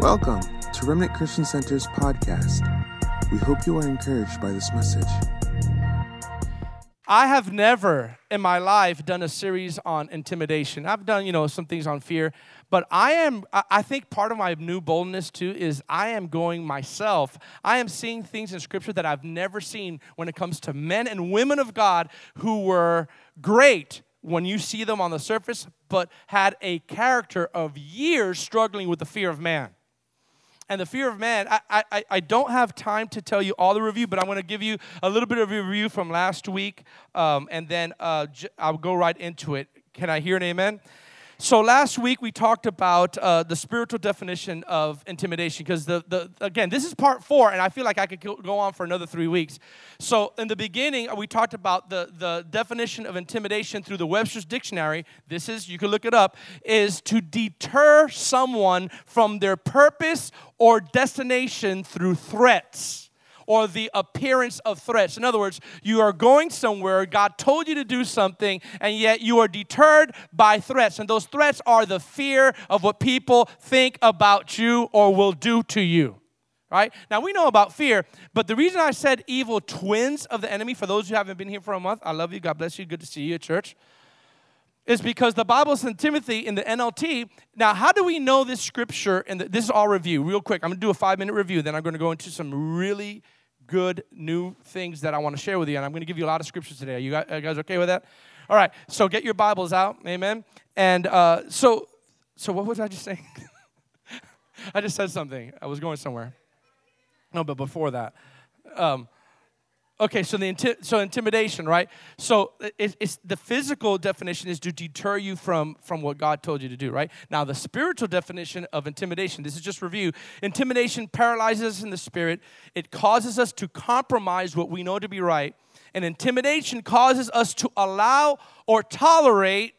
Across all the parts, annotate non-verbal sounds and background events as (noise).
Welcome to Remnant Christian Center's podcast. We hope you are encouraged by this message. I have never in my life done a series on intimidation. I've done, you know, some things on fear, but I am, I think part of my new boldness too is I am going myself. I am seeing things in Scripture that I've never seen when it comes to men and women of God who were great when you see them on the surface, but had a character of years struggling with the fear of man and the fear of man. I, I, I don't have time to tell you all the review, but I'm going to give you a little bit of review from last week, um, and then uh, j- I'll go right into it. Can I hear an amen? So last week we talked about uh, the spiritual definition of intimidation because the, the again this is part four and I feel like I could go on for another three weeks. So in the beginning we talked about the the definition of intimidation through the Webster's dictionary. This is you can look it up is to deter someone from their purpose or destination through threats or the appearance of threats. In other words, you are going somewhere, God told you to do something, and yet you are deterred by threats. And those threats are the fear of what people think about you or will do to you. Right? Now we know about fear, but the reason I said evil twins of the enemy, for those who haven't been here for a month, I love you, God bless you, good to see you at church is because the Bible says in Timothy in the NLT. Now, how do we know this scripture? And this is all review, real quick. I'm to do a five minute review, then I'm to go into some really good new things that I want to share with you. And I'm going to give you a lot of scriptures today. Are you guys okay with that? All right. So get your Bibles out. Amen. And uh, so, so what was I just saying? (laughs) I just said something. I was going somewhere. No, but before that. Um, Okay, so the inti- so intimidation, right? So it, it's the physical definition is to deter you from from what God told you to do, right? Now the spiritual definition of intimidation, this is just review. Intimidation paralyzes us in the spirit. It causes us to compromise what we know to be right, and intimidation causes us to allow or tolerate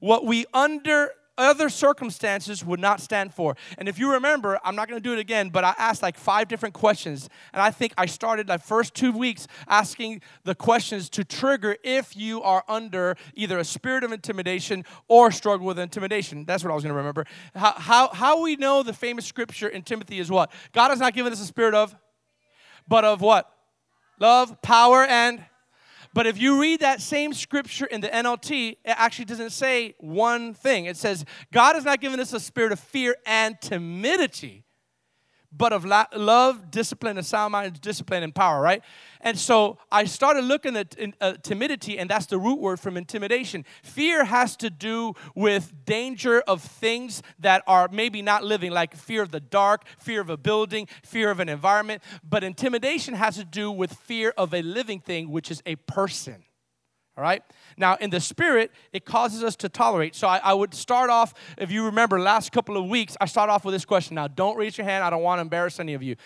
what we under other circumstances would not stand for. And if you remember, I'm not going to do it again, but I asked like five different questions. And I think I started the first two weeks asking the questions to trigger if you are under either a spirit of intimidation or struggle with intimidation. That's what I was going to remember. How, how, how we know the famous scripture in Timothy is what? God has not given us a spirit of, but of what? Love, power, and but if you read that same scripture in the NLT, it actually doesn't say one thing. It says, God has not given us a spirit of fear and timidity, but of love, discipline, and sound mind, discipline, and power, right? And so I started looking at uh, timidity, and that's the root word from intimidation. Fear has to do with danger of things that are maybe not living, like fear of the dark, fear of a building, fear of an environment. But intimidation has to do with fear of a living thing, which is a person. All right? Now, in the spirit, it causes us to tolerate. So I, I, would start off, if you remember, last couple of weeks, I start off with this question. Now, don't raise your hand. I don't want to embarrass any of you.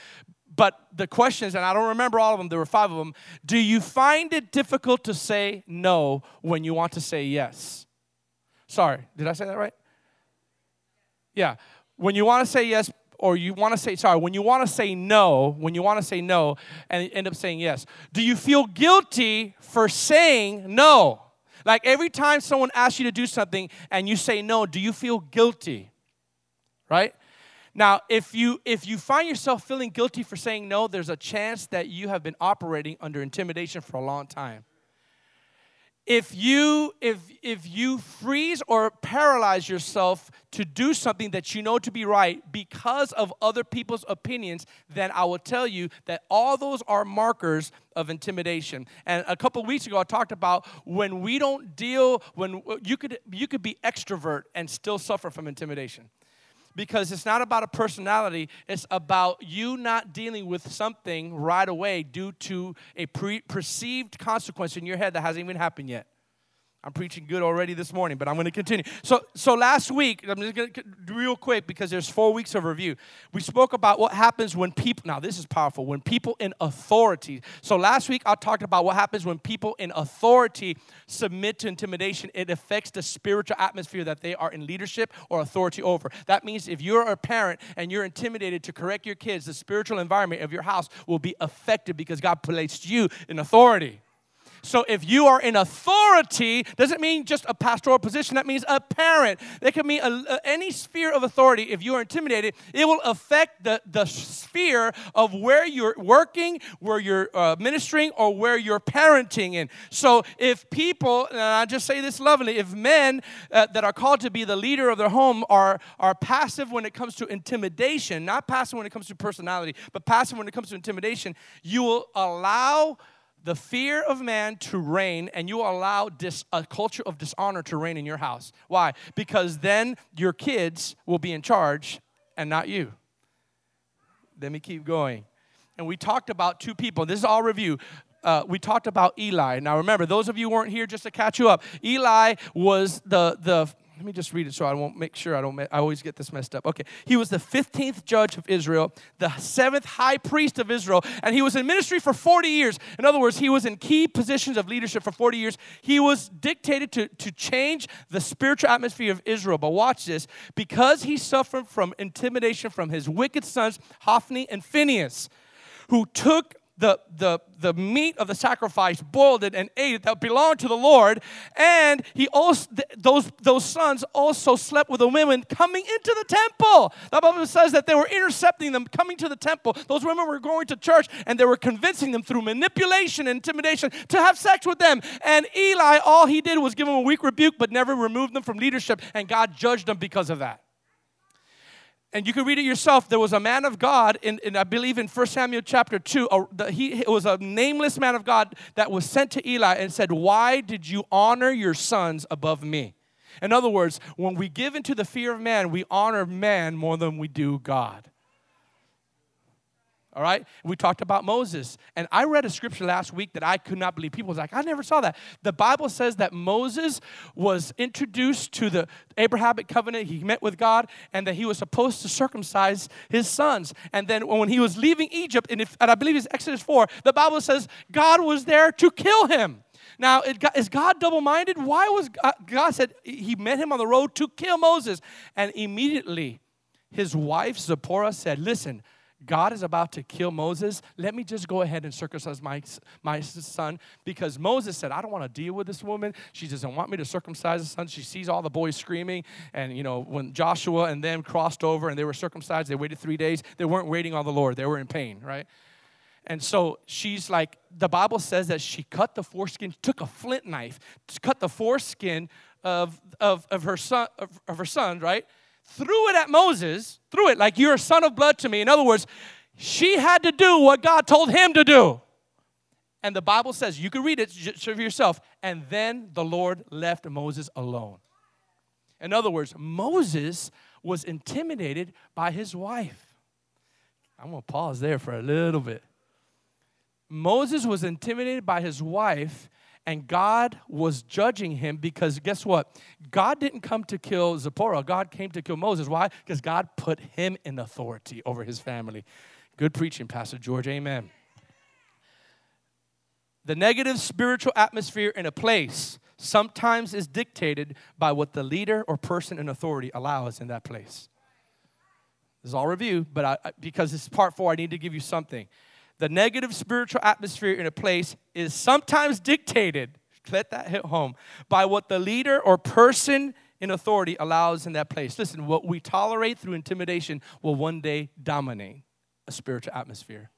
But the questions, and I don't remember all of them, there were five of them. Do you find it difficult to say no when you want to say yes? Sorry, did I say that right? Yeah. When you want to say yes, or you want to say, sorry, when you want to say no, when you want to say no and end up saying yes, do you feel guilty for saying no? Like every time someone asks you to do something and you say no, do you feel guilty? Right? Now, if you if you find yourself feeling guilty for saying no, there's a chance that you have been operating under intimidation for a long time if you if if you freeze or paralyze yourself to do something that you know to be right because of other people's opinions then i will tell you that all those are markers of intimidation. And a couple weeks ago i talked about when we don't deal when uh, you could you could be extrovert and still suffer from intimidation because it's not about a personality, it's about you not dealing with something right away due to a pre- perceived consequence in your head that hasn't even happened yet. I'm preaching good already this morning, but I'm going to continue. So, so last week, I'm just going to real quick because there's four weeks of review. We spoke about what happens when people. Now, this is powerful. When people in authority. So last week, I talked about what happens when people in authority submit to intimidation. It affects the spiritual atmosphere that they are in leadership or authority over. That means if you're a parent and you're intimidated to correct your kids, the spiritual environment of your house will be affected because God placed you in authority. So if you are in authority, doesn't mean just a pastoral position, that means a parent. That could mean a, a, any sphere of authority. If you are intimidated, it will affect the, the sphere of where you're working, where you're uh, ministering, or where you're parenting in. So if people, and I just say this lovingly, if men uh, that are called to be the leader of their home are, are passive when it comes to intimidation, not passive when it comes to personality, but passive when it comes to intimidation, you will allow the fear of man to reign and you allow dis, a culture of dishonor to reign in your house. Why? Because then your kids will be in charge and not you. Let me keep going. And we talked about two people. This is all review. Uh, we talked about Eli. Now remember, those of you weren't here just to catch you up. Eli was the the let me just read it so I won't make sure I don't. I always get this messed up. Okay, he was the 15th judge of Israel, the seventh high priest of Israel, and he was in ministry for 40 years. In other words, he was in key positions of leadership for 40 years. He was dictated to, to change the spiritual atmosphere of Israel. But watch this because he suffered from intimidation from his wicked sons, Hophni and Phinehas, who took the, the, the meat of the sacrifice, boiled it, and ate it that belonged to the Lord. And he also those, those sons also slept with the women coming into the temple. The Bible says that they were intercepting them coming to the temple. Those women were going to church and they were convincing them through manipulation and intimidation to have sex with them. And Eli, all he did was give them a weak rebuke, but never removed them from leadership. And God judged them because of that and you can read it yourself. There was a man of God, in, in I believe in 1 Samuel chapter 2, a, the, he it was a nameless man of God that was sent to Eli and said, Why did you honor your sons above me? In other words, when we give into the fear of man, we honor man more than we do God. All right? We talked about Moses. And I read a scripture last week that I could not believe. People was like, I never saw that. The Bible says that Moses was introduced to the Abrahamic covenant. He met with God and that he was supposed to circumcise his sons. And then when he was leaving Egypt, and, if, and I believe it's Exodus 4, the Bible says God was there to kill him. Now, is God double minded? Why was God, uh, God said he met him on the road to kill Moses? And immediately his wife Zipporah said, Listen, God is about to kill Moses. Let me just go ahead and circumcise my, my son because Moses said, I don't want to deal with this woman. She doesn't want me to circumcise the son. She sees all the boys screaming. And, you know, when Joshua and them crossed over and they were circumcised, they waited three days. They weren't waiting on the Lord, they were in pain, right? And so she's like, the Bible says that she cut the foreskin, took a flint knife, cut the foreskin of, of, of, her son, of, of her son, right? Threw it at Moses, threw it like you're a son of blood to me. In other words, she had to do what God told him to do. And the Bible says, you can read it for yourself. And then the Lord left Moses alone. In other words, Moses was intimidated by his wife. I'm going to pause there for a little bit. Moses was intimidated by his wife and God was judging him because guess what? God didn't come to kill Zipporah. God came to kill Moses. Why? Because God put him in authority over his family. Good preaching, Pastor George. Amen. The negative spiritual atmosphere in a place sometimes is dictated by what the leader or person in authority allows in that place. This is all review, but I, because it's part four, I need to give you something the negative spiritual atmosphere in a place is sometimes dictated, let that hit home, by what the leader or person in authority allows in that place. Listen, what we tolerate through intimidation will one day dominate a spiritual atmosphere.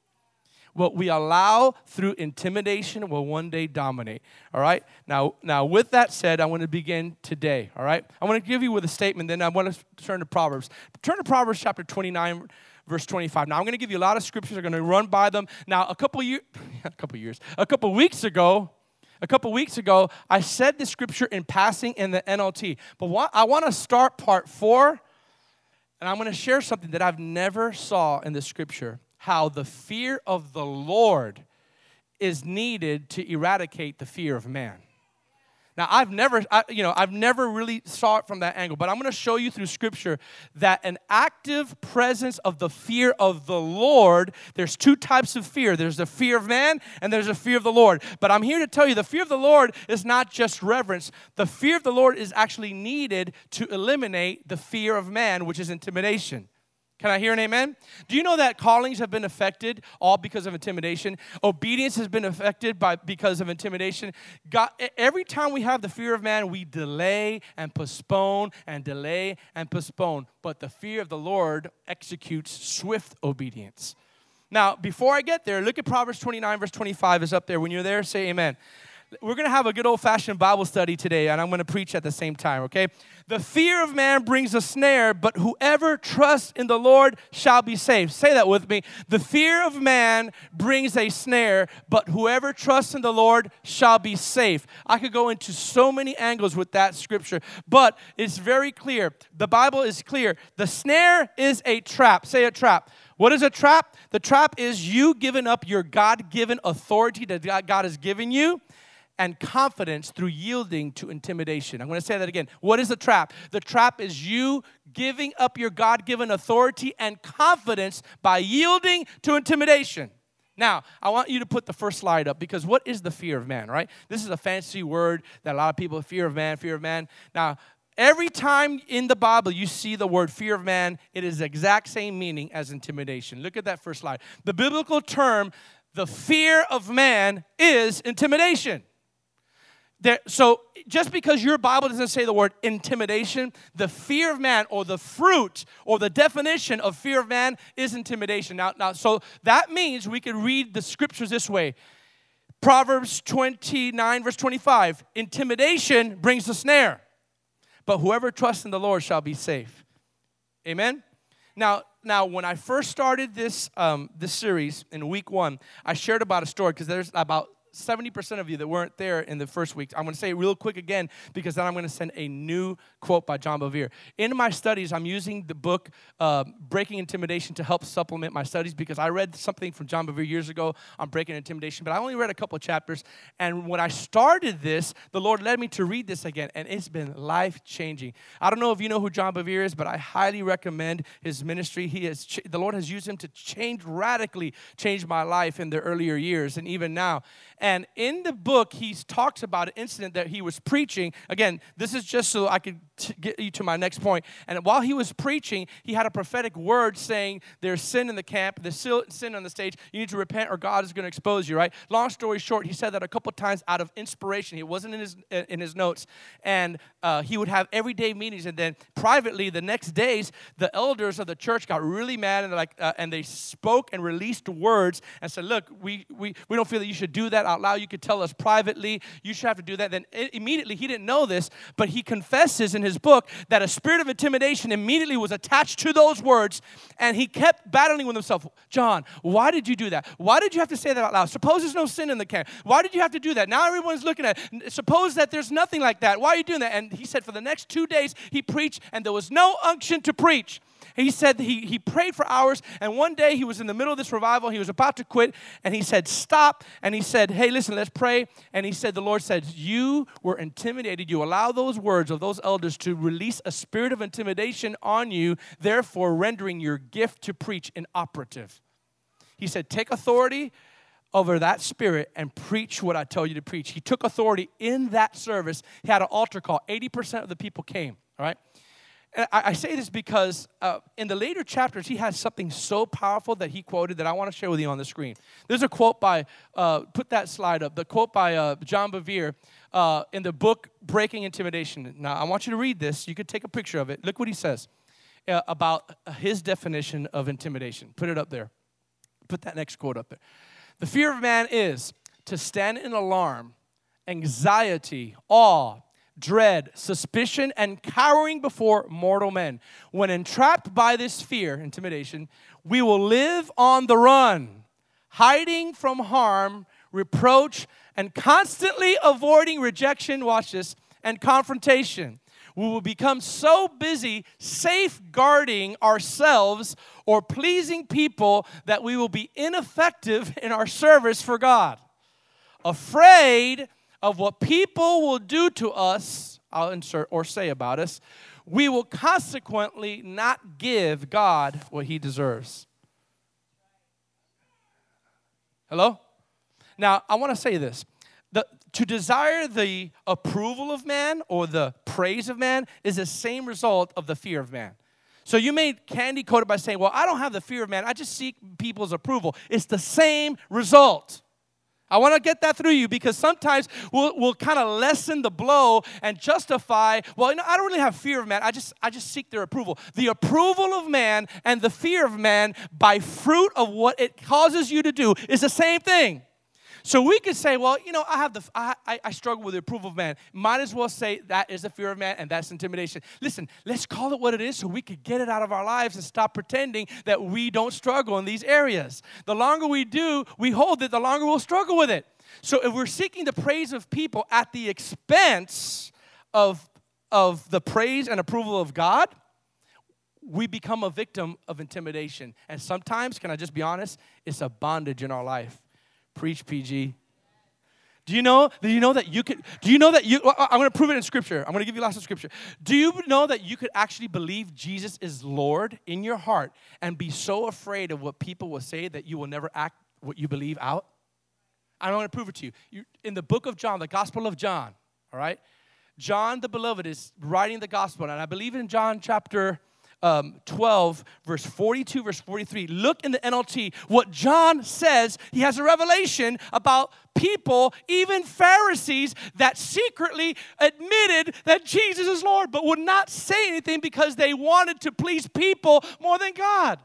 What we allow through intimidation will one day dominate. All right? Now, now with that said, I want to begin today. All right? I want to give you with a statement, then I want to turn to Proverbs. Turn to Proverbs chapter 29 verse 25. Now I'm going to give you a lot of scriptures. I'm going to run by them. Now a couple years, (laughs) a couple years, a couple weeks ago, a couple weeks ago, I said the scripture in passing in the NLT. But what, I want to start part four, and I'm going to share something that I've never saw in the scripture. How the fear of the Lord is needed to eradicate the fear of man. Now, I've never, I, you know, I've never really saw it from that angle, but I'm going to show you through Scripture that an active presence of the fear of the Lord. There's two types of fear. There's the fear of man, and there's the fear of the Lord. But I'm here to tell you, the fear of the Lord is not just reverence. The fear of the Lord is actually needed to eliminate the fear of man, which is intimidation. Can I hear an amen? Do you know that callings have been affected all because of intimidation? Obedience has been affected by because of intimidation. God, every time we have the fear of man, we delay and postpone and delay and postpone. But the fear of the Lord executes swift obedience. Now, before I get there, look at Proverbs 29, verse 25 is up there. When you're there, say amen. We're going to have a good old fashioned Bible study today, and I'm going to preach at the same time, okay? The fear of man brings a snare, but whoever trusts in the Lord shall be saved. Say that with me. The fear of man brings a snare, but whoever trusts in the Lord shall be safe. I could go into so many angles with that scripture, but it's very clear. The Bible is clear. The snare is a trap. Say a trap. What is a trap? The trap is you giving up your God given authority that God has given you and confidence through yielding to intimidation. I'm going to say that again. What is the trap? The trap is you giving up your God given authority and confidence by yielding to intimidation. Now, I want you to put the first slide up because what is the fear of man, right? This is a fancy word that a lot of people fear of man, fear of man. Now, every time in the Bible you see the word fear of man, it is the exact same meaning as intimidation. Look at that first slide. The biblical term, the fear of man, is intimidation. There, so just because your Bible doesn't say the word intimidation, the fear of man or the fruit or the definition of fear of man is intimidation. Now, now so that means we can read the scriptures this way. Proverbs 29, verse 25 intimidation brings a snare, but whoever trusts in the Lord shall be safe. Amen? Now, now when I first started this, um, this series in week one, I shared about a story because there's about 70% of you that weren't there in the first week, I'm going to say it real quick again because then I'm going to send a new quote by John Bevere. In my studies, I'm using the book uh, Breaking Intimidation to help supplement my studies because I read something from John Bevere years ago on breaking intimidation, but I only read a couple chapters. And when I started this, the Lord led me to read this again, and it's been life changing. I don't know if you know who John Bevere is, but I highly recommend his ministry. He has the Lord has used him to change radically change my life in the earlier years and even now. And in the book, he talks about an incident that he was preaching. Again, this is just so I could t- get you to my next point. And while he was preaching, he had a prophetic word saying, There's sin in the camp, there's sin on the stage. You need to repent or God is going to expose you, right? Long story short, he said that a couple times out of inspiration. It wasn't in his, in his notes. And uh, he would have everyday meetings. And then privately, the next days, the elders of the church got really mad and, like, uh, and they spoke and released words and said, Look, we, we, we don't feel that you should do that out loud. You could tell us privately. You should have to do that. Then immediately, he didn't know this, but he confesses in his book that a spirit of intimidation immediately was attached to those words, and he kept battling with himself. John, why did you do that? Why did you have to say that out loud? Suppose there's no sin in the camp. Why did you have to do that? Now everyone's looking at it. Suppose that there's nothing like that. Why are you doing that? And he said for the next two days, he preached, and there was no unction to preach. He said he, he prayed for hours, and one day he was in the middle of this revival. He was about to quit, and he said, Stop. And he said, Hey, listen, let's pray. And he said, The Lord said, You were intimidated. You allow those words of those elders to release a spirit of intimidation on you, therefore rendering your gift to preach inoperative. He said, Take authority over that spirit and preach what I tell you to preach. He took authority in that service. He had an altar call. 80% of the people came, all right? I, I say this because uh, in the later chapters, he has something so powerful that he quoted that I want to share with you on the screen. There's a quote by, uh, put that slide up, the quote by uh, John Bevere uh, in the book Breaking Intimidation. Now, I want you to read this. You could take a picture of it. Look what he says uh, about his definition of intimidation. Put it up there. Put that next quote up there. The fear of man is to stand in alarm, anxiety, awe, dread, suspicion, and cowering before mortal men. When entrapped by this fear, intimidation, we will live on the run, hiding from harm, reproach, and constantly avoiding rejection, watch this, and confrontation. We will become so busy safeguarding ourselves or pleasing people that we will be ineffective in our service for God. Afraid of what people will do to us, I'll insert or say about us, we will consequently not give God what he deserves. Hello? Now, I want to say this. The, to desire the approval of man or the praise of man is the same result of the fear of man. So you made candy coated by saying, Well, I don't have the fear of man, I just seek people's approval. It's the same result. I want to get that through you because sometimes we'll, we'll kind of lessen the blow and justify, well, you know, I don't really have fear of man. I just, I just seek their approval. The approval of man and the fear of man by fruit of what it causes you to do is the same thing. So we could say, well, you know, I have the, I, I, I, struggle with the approval of man. Might as well say that is the fear of man and that's intimidation. Listen, let's call it what it is so we could get it out of our lives and stop pretending that we don't struggle in these areas. The longer we do, we hold it, the longer we'll struggle with it. So if we're seeking the praise of people at the expense of, of the praise and approval of God, we become a victim of intimidation. And sometimes, can I just be honest, it's a bondage in our life. Preach, PG. Do you know? Do you know that you could? Do you know that you? I'm going to prove it in Scripture. I'm going to give you lots of Scripture. Do you know that you could actually believe Jesus is Lord in your heart and be so afraid of what people will say that you will never act what you believe out? I'm going to prove it to you. you. In the book of John, the Gospel of John, all right? John the Beloved is writing the Gospel, and I believe in John chapter um, 12, verse 42, verse 43. Look in the NLT. What John says, he has a revelation about people, even Pharisees, that secretly admitted that Jesus is Lord, but would not say anything because they wanted to please people more than God.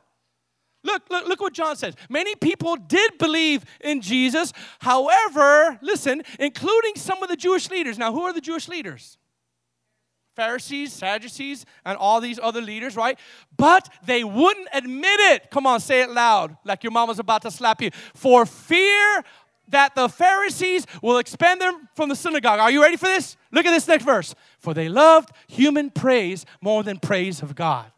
Look, look, look what John says. Many people did believe in Jesus. However, listen, including some of the Jewish leaders. Now, who are the Jewish leaders? Pharisees, Sadducees, and all these other leaders, right? But they wouldn't admit it. Come on, say it loud, like your mama's about to slap you. For fear that the Pharisees will expend them from the synagogue. Are you ready for this? Look at this next verse. For they loved human praise more than praise of God.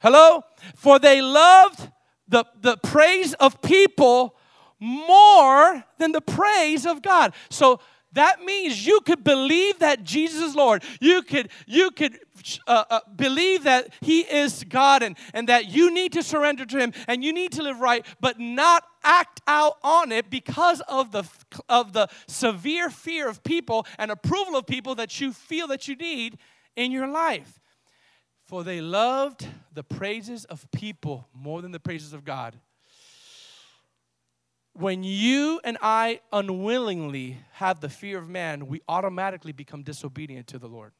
Hello? For they loved the, the praise of people more than the praise of God. So that means you could believe that Jesus is Lord. You could, you could uh, uh, believe that He is God and, and that you need to surrender to Him and you need to live right, but not act out on it because of the, of the severe fear of people and approval of people that you feel that you need in your life. For they loved the praises of people more than the praises of God when you and I unwillingly have the fear of man, we automatically become disobedient to the Lord.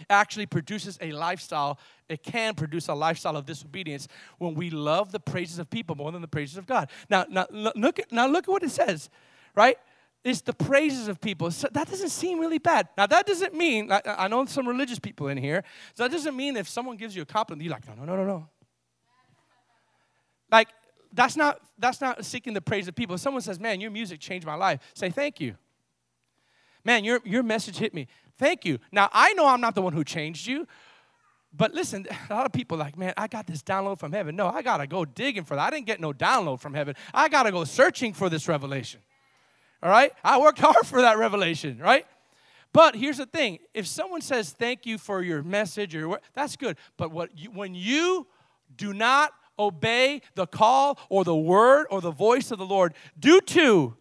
It actually produces a lifestyle, it can produce a lifestyle of disobedience when we love the praises of people more than the praises of God. Now, now look at, now look at what it says, right? It's the praises of people. So that doesn't seem really bad. Now, that doesn't mean, I, I know some religious people in here, so that doesn't mean if someone gives you a compliment, you're like, no, no, no, no, no. Like, that's not that's not seeking the praise of people. If someone says, "Man, your music changed my life," say thank you. Man, your your message hit me. Thank you. Now I know I'm not the one who changed you, but listen, a lot of people like, man, I got this download from heaven. No, I gotta go digging for that. I didn't get no download from heaven. I gotta go searching for this revelation. All right, I worked (laughs) hard for that revelation. Right. But here's the thing: if someone says thank you for your message or that's good, but what you, when you do not obey the call or the word or the voice of the Lord due to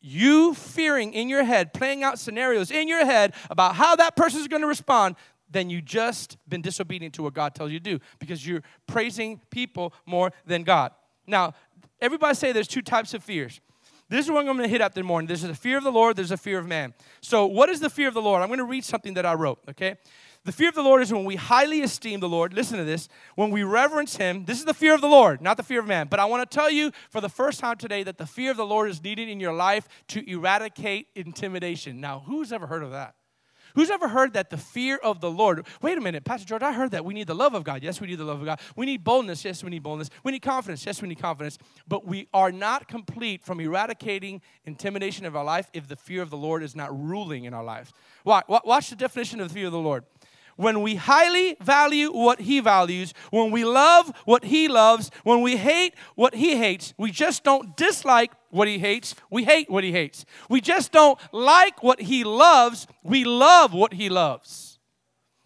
you fearing in your head, playing out scenarios in your head about how that person is going to respond, then you just been disobedient to what God tells you to do because you're praising people more than God. Now, everybody say there's two types of fears. This is what I'm going to hit up this morning. There's a fear of the Lord, there's a fear of man. So, what is the fear of the Lord? I'm going to read something that I wrote, okay? The fear of the Lord is when we highly esteem the Lord. Listen to this. When we reverence Him, this is the fear of the Lord, not the fear of man. But I want to tell you for the first time today that the fear of the Lord is needed in your life to eradicate intimidation. Now, who's ever heard of that? Who's ever heard that the fear of the Lord? Wait a minute, Pastor George, I heard that we need the love of God. Yes, we need the love of God. We need boldness. Yes, we need boldness. We need confidence. Yes, we need confidence. But we are not complete from eradicating intimidation of our life if the fear of the Lord is not ruling in our lives. Why? Watch the definition of the fear of the Lord when we highly value what He values, when we love what He loves, when we hate what He hates, we just don't dislike what He hates, we hate what He hates. We just don't like what He loves, we love what He loves.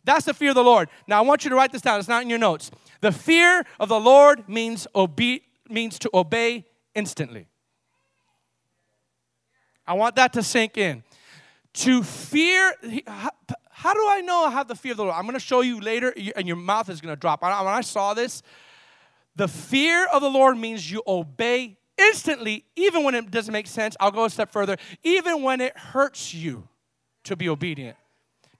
That's the fear of the Lord. Now, I want you to write this down, it's not in your notes. The fear of the Lord means, obe- means to obey instantly. I want that to sink in. To fear, How do I know I have the fear of the Lord? I'm going to show you later, and your mouth is going to drop. When I saw this, the fear of the Lord means you obey instantly, even when it doesn't make sense. I'll go a step further, even when it hurts you to be obedient.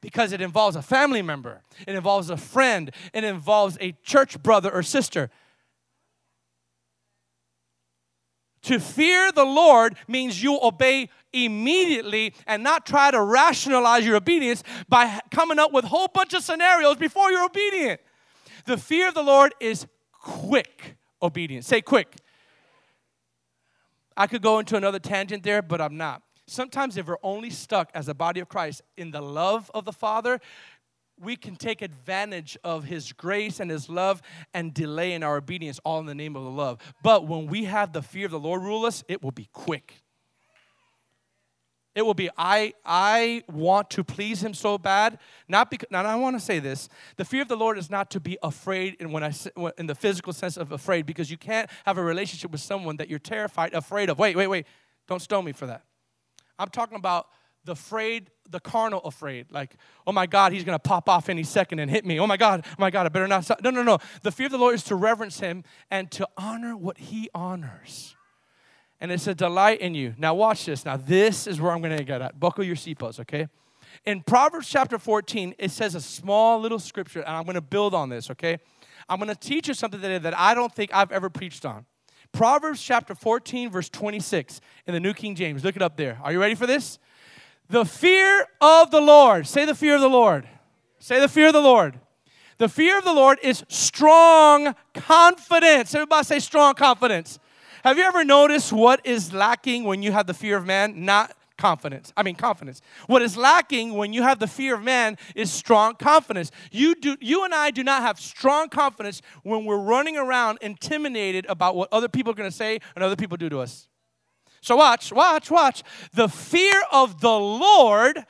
Because it involves a family member, it involves a friend, it involves a church brother or sister. To fear the Lord means you obey immediately and not try to rationalize your obedience by coming up with a whole bunch of scenarios before you're obedient. The fear of the Lord is quick obedience. Say quick. I could go into another tangent there, but I'm not. Sometimes, if we're only stuck as a body of Christ in the love of the Father, we can take advantage of His grace and His love and delay in our obedience, all in the name of the love. But when we have the fear of the Lord rule us, it will be quick. It will be, I, I want to please him so bad. Not because, now I want to say this. The fear of the Lord is not to be afraid in, when I, in the physical sense of afraid, because you can't have a relationship with someone that you're terrified, afraid of. Wait, wait, wait. Don't stone me for that. I'm talking about the afraid, the carnal afraid. Like, oh my God, he's going to pop off any second and hit me. Oh my God, oh my God, I better not. Stop. No, no, no. The fear of the Lord is to reverence him and to honor what he honors and it's a delight in you. Now, watch this. Now, this is where I'm going to get at. Buckle your seatbelts, okay? In Proverbs chapter 14, it says a small little scripture, and I'm going to build on this, okay? I'm going to teach you something today that I don't think I've ever preached on. Proverbs chapter 14, verse 26 in the New King James. Look it up there. Are you ready for this? The fear of the Lord. Say the fear of the Lord. Say the fear of the Lord. The fear of the Lord is strong confidence. Everybody say strong confidence. Have you ever noticed what is lacking when you have the fear of man? Not confidence. I mean confidence. What is lacking when you have the fear of man is strong confidence. You do you and I do not have strong confidence when we're running around intimidated about what other people are going to say and other people do to us. So watch, watch, watch. The fear of the Lord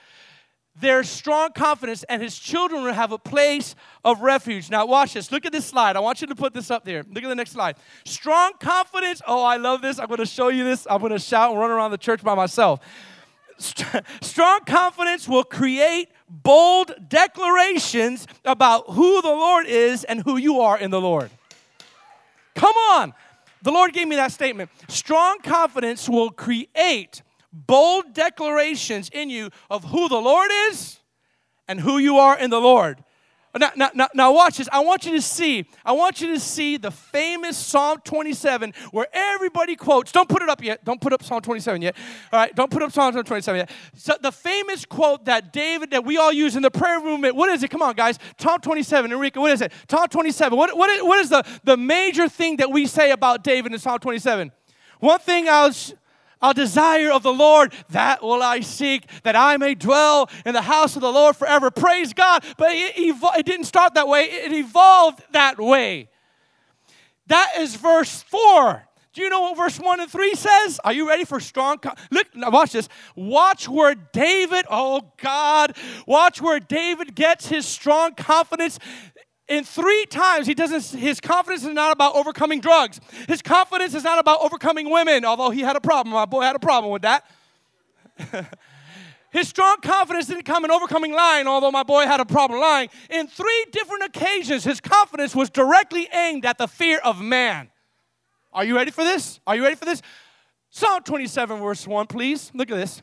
there's strong confidence, and his children will have a place of refuge. Now, watch this. Look at this slide. I want you to put this up there. Look at the next slide. Strong confidence. Oh, I love this. I'm going to show you this. I'm going to shout and run around the church by myself. Strong confidence will create bold declarations about who the Lord is and who you are in the Lord. Come on. The Lord gave me that statement. Strong confidence will create bold declarations in you of who the Lord is and who you are in the Lord. Now, now, now, watch this. I want you to see. I want you to see the famous Psalm 27 where everybody quotes. Don't put it up yet. Don't put up Psalm 27 yet. All right. Don't put up Psalm 27 yet. So the famous quote that David that we all use in the prayer room. What is it? Come on, guys. Psalm 27. Enrique, what is it? Psalm 27. What, what, is, what is the, the major thing that we say about David in Psalm 27? One thing I'll a desire of the Lord, that will I seek, that I may dwell in the house of the Lord forever. Praise God. But it, evo- it didn't start that way, it evolved that way. That is verse 4. Do you know what verse 1 and 3 says? Are you ready for strong? Co- Look, watch this. Watch where David, oh God, watch where David gets his strong confidence in three times he doesn't his confidence is not about overcoming drugs. His confidence is not about overcoming women although he had a problem. My boy had a problem with that. (laughs) His strong confidence didn't come in overcoming lying although my boy had a problem lying. In three different occasions his confidence was directly aimed at the fear of man. Are you ready for this? Are you ready for this? Psalm 27 verse 1 please. Look at this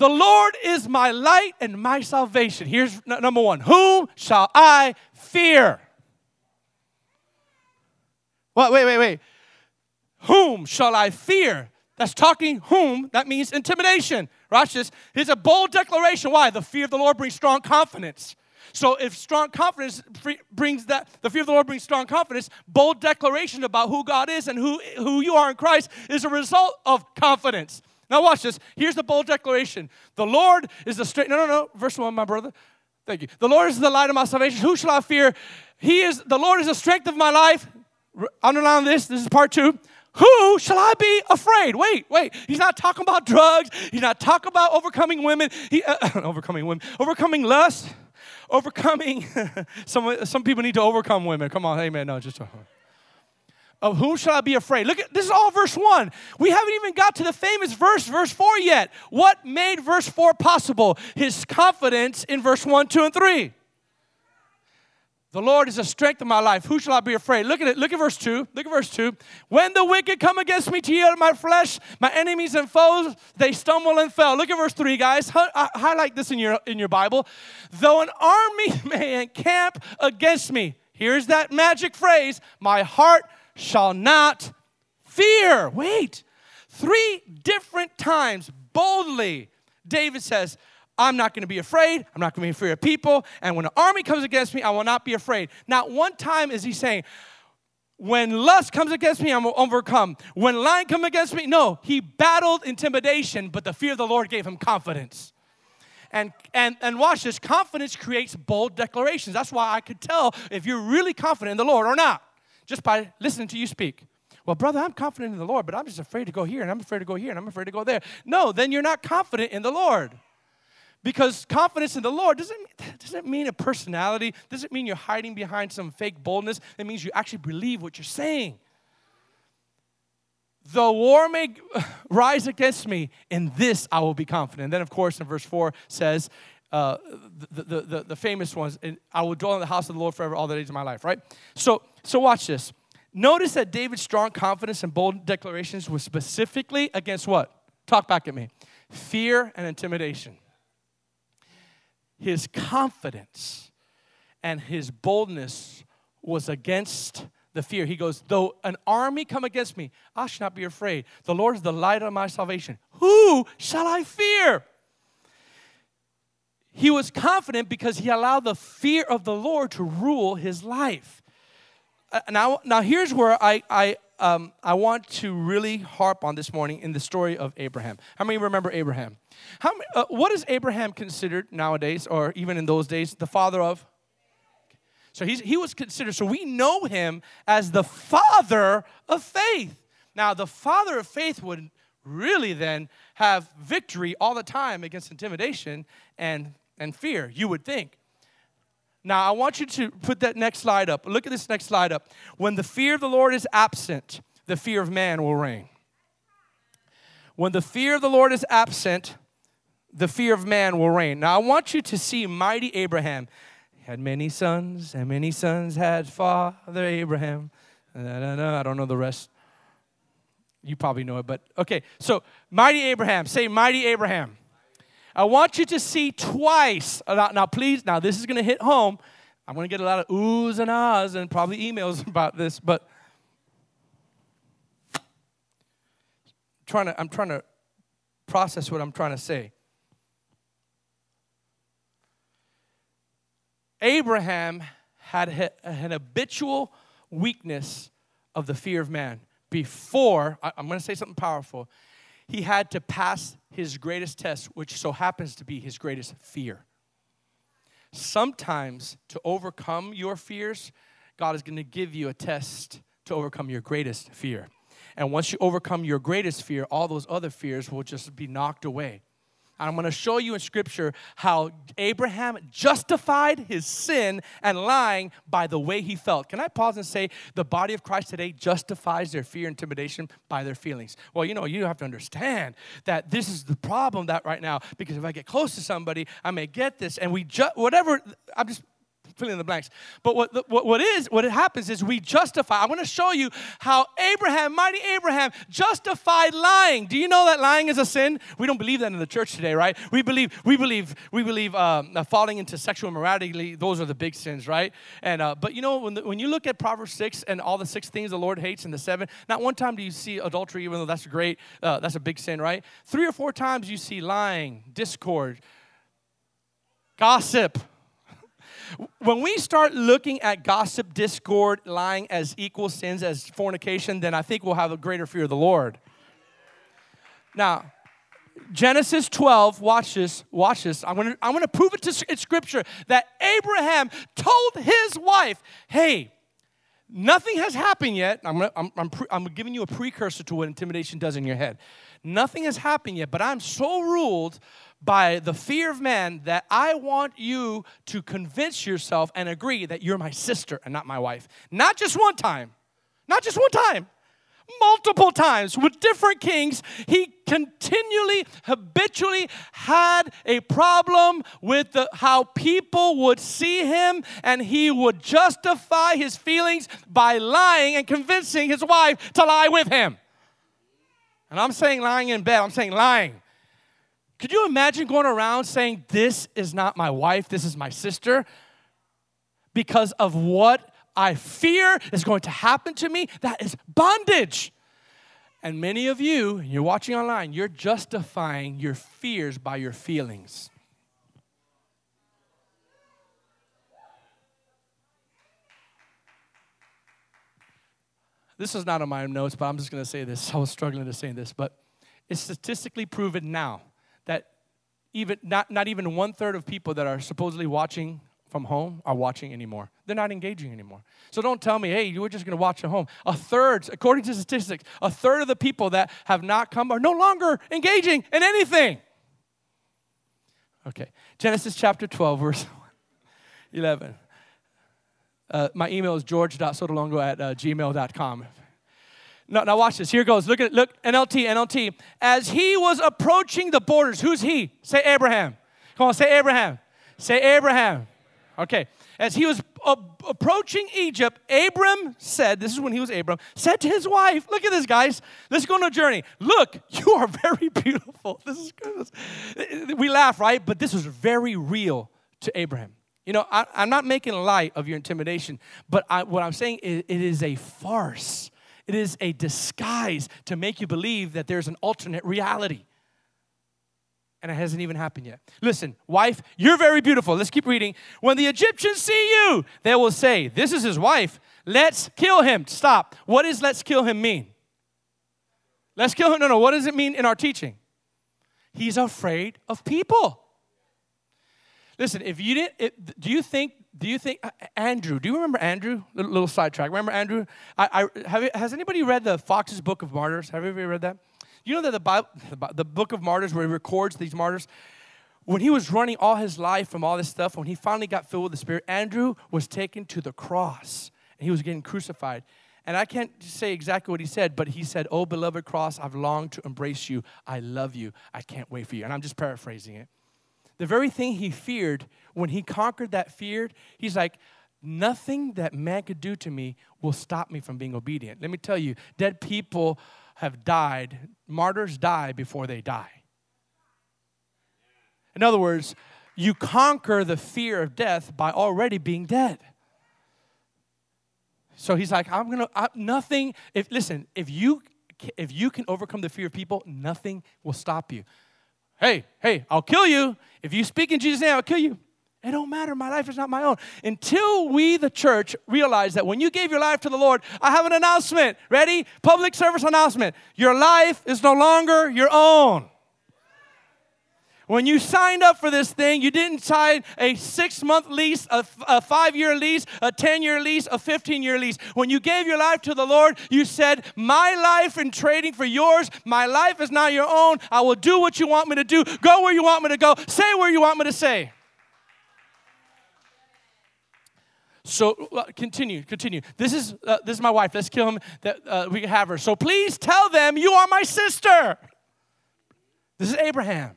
the Lord is my light and my salvation. Here's n- number one Whom shall I fear? What? Wait, wait, wait. Whom shall I fear? That's talking whom, that means intimidation. Watch this. Here's a bold declaration. Why? The fear of the Lord brings strong confidence. So if strong confidence brings that, the fear of the Lord brings strong confidence, bold declaration about who God is and who, who you are in Christ is a result of confidence. Now, watch this. Here's the bold declaration The Lord is the strength. No, no, no. Verse 1, my brother. Thank you. The Lord is the light of my salvation. Who shall I fear? He is, the Lord is the strength of my life. Underline this. This is part two. Who shall I be afraid? Wait, wait. He's not talking about drugs. He's not talking about overcoming women. He, uh, (clears throat) overcoming women. Overcoming lust. Overcoming. (laughs) some, some people need to overcome women. Come on, amen. No, just. Uh, Of whom shall I be afraid? Look at this is all verse 1. We haven't even got to the famous verse, verse 4 yet. What made verse 4 possible? His confidence in verse 1, 2, and 3. The Lord is the strength of my life. Who shall I be afraid? Look at it. Look at verse 2. Look at verse 2. When the wicked come against me to eat my flesh, my enemies and foes, they stumble and fell. Look at verse 3, guys. Uh, highlight this in your, in your Bible. Though an army (laughs) may encamp against me, here's that magic phrase my heart shall not fear. Wait. Three different times, boldly, David says, I'm not going to be afraid. I'm not going to be afraid of people. And when an army comes against me, I will not be afraid. Not one time is he saying, when lust comes against me, I'm overcome. When lying comes against me, no, he battled intimidation, but the fear of the Lord gave him confidence. And, and, and watch this confidence creates bold declarations. That's why I could tell if you're really confident in the Lord or not, just by listening to you speak. Well, brother, I'm confident in the Lord, but I'm just afraid to go here, and I'm afraid to go here, and I'm afraid to go there. No, then you're not confident in the Lord. Because confidence in the Lord doesn't, doesn't mean a personality, doesn't mean you're hiding behind some fake boldness. It means you actually believe what you're saying. The war may (laughs) rise against me, in this I will be confident. And then, of course, in verse 4 says, uh, the, the, the, the, famous ones, I will dwell in the house of the Lord forever all the days of my life, right? So, so watch this. Notice that David's strong confidence and bold declarations was specifically against what? Talk back at me. Fear and intimidation his confidence and his boldness was against the fear. He goes, Though an army come against me, I shall not be afraid. The Lord is the light of my salvation. Who shall I fear? He was confident because he allowed the fear of the Lord to rule his life. Uh, now, now here's where I, I, um, I want to really harp on this morning in the story of Abraham. How many remember Abraham? How, uh, what is Abraham considered nowadays, or even in those days, the father of? So he's, he was considered, so we know him as the father of faith. Now, the father of faith would really then have victory all the time against intimidation and, and fear, you would think. Now, I want you to put that next slide up. Look at this next slide up. When the fear of the Lord is absent, the fear of man will reign. When the fear of the Lord is absent, the fear of man will reign. Now, I want you to see mighty Abraham. He had many sons, and many sons had father Abraham. I don't know the rest. You probably know it, but okay. So, mighty Abraham. Say, mighty Abraham. I want you to see twice. Uh, now, now please, now this is going to hit home. I'm going to get a lot of oohs and ahs and probably emails (laughs) about this, but trying to, I'm trying to process what I'm trying to say. Abraham had an habitual weakness of the fear of man before, I'm going to say something powerful he had to pass his greatest test, which so happens to be his greatest fear. Sometimes, to overcome your fears, God is going to give you a test to overcome your greatest fear. And once you overcome your greatest fear, all those other fears will just be knocked away. I'm going to show you in scripture how Abraham justified his sin and lying by the way he felt. Can I pause and say the body of Christ today justifies their fear and intimidation by their feelings? Well, you know, you have to understand that this is the problem that right now because if I get close to somebody, I may get this and we just whatever I'm just fill in the blanks. But what, what, what is, what happens is we justify. I want to show you how Abraham, mighty Abraham, justified lying. Do you know that lying is a sin? We don't believe that in the church today, right? We believe, we believe, we believe um, uh, falling into sexual immorality, those are the big sins, right? And, uh, but you know, when, the, when you look at Proverbs 6 and all the six things the Lord hates and the seven, not one time do you see adultery, even though that's great, uh, that's a big sin, right? Three or four times you see lying, discord, gossip, when we start looking at gossip, discord, lying as equal sins as fornication, then I think we'll have a greater fear of the Lord. Now, Genesis 12, watch this, watch this. I'm gonna, I'm gonna prove it to scripture that Abraham told his wife, hey, nothing has happened yet. I'm, gonna, I'm, I'm, pre, I'm giving you a precursor to what intimidation does in your head. Nothing has happened yet, but I'm so ruled by the fear of man that I want you to convince yourself and agree that you're my sister and not my wife. Not just one time. Not just one time, multiple times with different kings, he continually, habitually had a problem with the, how people would see him, and he would justify his feelings by lying and convincing his wife to lie with him. And I'm saying lying in bed, I'm saying lying. Could you imagine going around saying, This is not my wife, this is my sister? Because of what I fear is going to happen to me, that is bondage. And many of you, you're watching online, you're justifying your fears by your feelings. This is not on my notes, but I'm just going to say this. (laughs) I was struggling to say this, but it's statistically proven now that even not, not even one third of people that are supposedly watching from home are watching anymore. They're not engaging anymore. So don't tell me, hey, you were just going to watch at home. A third, according to statistics, a third of the people that have not come are no longer engaging in anything. Okay, Genesis chapter 12, verse (laughs) 11. Uh, my email is george.sotolongo at uh, gmail.com. Now, now watch this. Here goes. Look at look NLT NLT. As he was approaching the borders, who's he? Say Abraham. Come on, say Abraham. Say Abraham. Okay. As he was approaching Egypt, Abram said, This is when he was Abram, said to his wife, Look at this, guys. Let's go on a journey. Look, (laughs) you are very beautiful. This is. We laugh, right? But this was very real to Abraham. You know, I, am not making light of your intimidation, but I, what I'm saying is it is a farce. It is a disguise to make you believe that there's an alternate reality and it hasn't even happened yet. Listen, wife, you're very beautiful. Let's keep reading. When the Egyptians see you, they will say, This is his wife. Let's kill him. Stop. What does let's kill him mean? Let's kill him. No, no. What does it mean in our teaching? He's afraid of people. Listen, if you didn't, it, do you think, do you think, uh, Andrew, do you remember Andrew? Little, little sidetrack. Remember Andrew? I, I, have, has anybody read the Foxe's Book of Martyrs? Have you ever read that? You know that the, Bible, the book of martyrs, where he records these martyrs, when he was running all his life from all this stuff, when he finally got filled with the Spirit, Andrew was taken to the cross and he was getting crucified. And I can't say exactly what he said, but he said, Oh, beloved cross, I've longed to embrace you. I love you. I can't wait for you. And I'm just paraphrasing it. The very thing he feared, when he conquered that fear, he's like, Nothing that man could do to me will stop me from being obedient. Let me tell you, dead people have died, martyrs die before they die. In other words, you conquer the fear of death by already being dead. So he's like, I'm gonna I, nothing. If listen, if you if you can overcome the fear of people, nothing will stop you. Hey, hey, I'll kill you if you speak in Jesus' name. I'll kill you. It don't matter. My life is not my own. Until we, the church, realize that when you gave your life to the Lord, I have an announcement. Ready? Public service announcement. Your life is no longer your own. When you signed up for this thing, you didn't sign a six month lease, a, five year lease, a 10 year lease, a 15 year lease. When you gave your life to the Lord, you said, My life in trading for yours, my life is not your own. I will do what you want me to do, go where you want me to go, say where you want me to say. So uh, continue, continue. This is uh, this is my wife. Let's kill him. That uh, we have her. So please tell them you are my sister. This is Abraham,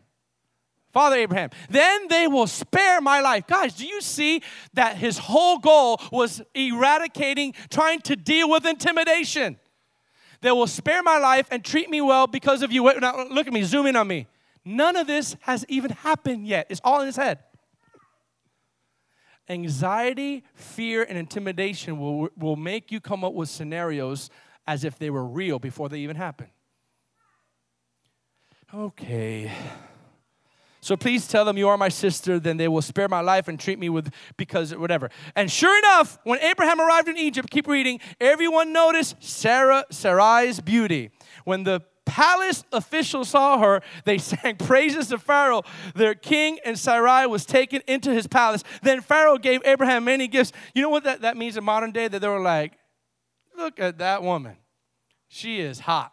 Father Abraham. Then they will spare my life, guys. Do you see that his whole goal was eradicating, trying to deal with intimidation? They will spare my life and treat me well because of you. Wait, now look at me. Zoom in on me. None of this has even happened yet. It's all in his head. Anxiety, fear, and intimidation will, will make you come up with scenarios as if they were real before they even happen. Okay. So please tell them you are my sister, then they will spare my life and treat me with because whatever. And sure enough, when Abraham arrived in Egypt, keep reading, everyone noticed Sarah Sarai's beauty. When the palace officials saw her, they (laughs) sang praises to Pharaoh. Their king and Sarai was taken into his palace. Then Pharaoh gave Abraham many gifts. You know what that, that means in modern day? That they were like, look at that woman. She is hot.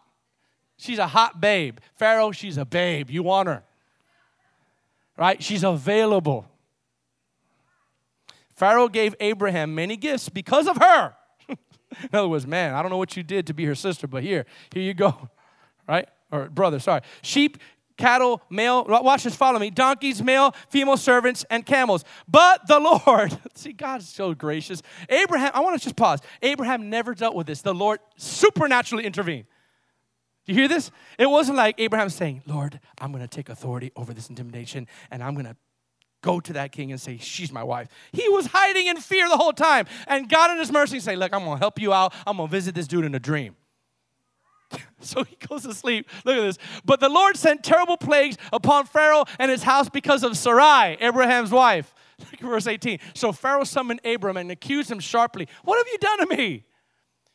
She's a hot babe. Pharaoh, she's a babe. You want her. Right? She's available. Pharaoh gave Abraham many gifts because of her. (laughs) In other words, man, I don't know what you did to be her sister, but here, here you go. (laughs) Right? Or brother, sorry. Sheep, cattle, male, watch this, follow me, donkeys, male, female servants, and camels. But the Lord, (laughs) see, God's so gracious. Abraham, I want to just pause. Abraham never dealt with this. The Lord supernaturally intervened. You hear this? It wasn't like Abraham saying, Lord, I'm going to take authority over this intimidation and I'm going to go to that king and say, She's my wife. He was hiding in fear the whole time. And God, in His mercy, say, Look, I'm going to help you out. I'm going to visit this dude in a dream. (laughs) so he goes to sleep. Look at this. But the Lord sent terrible plagues upon Pharaoh and his house because of Sarai, Abraham's wife. (laughs) Look at verse 18. So Pharaoh summoned Abram and accused him sharply. What have you done to me?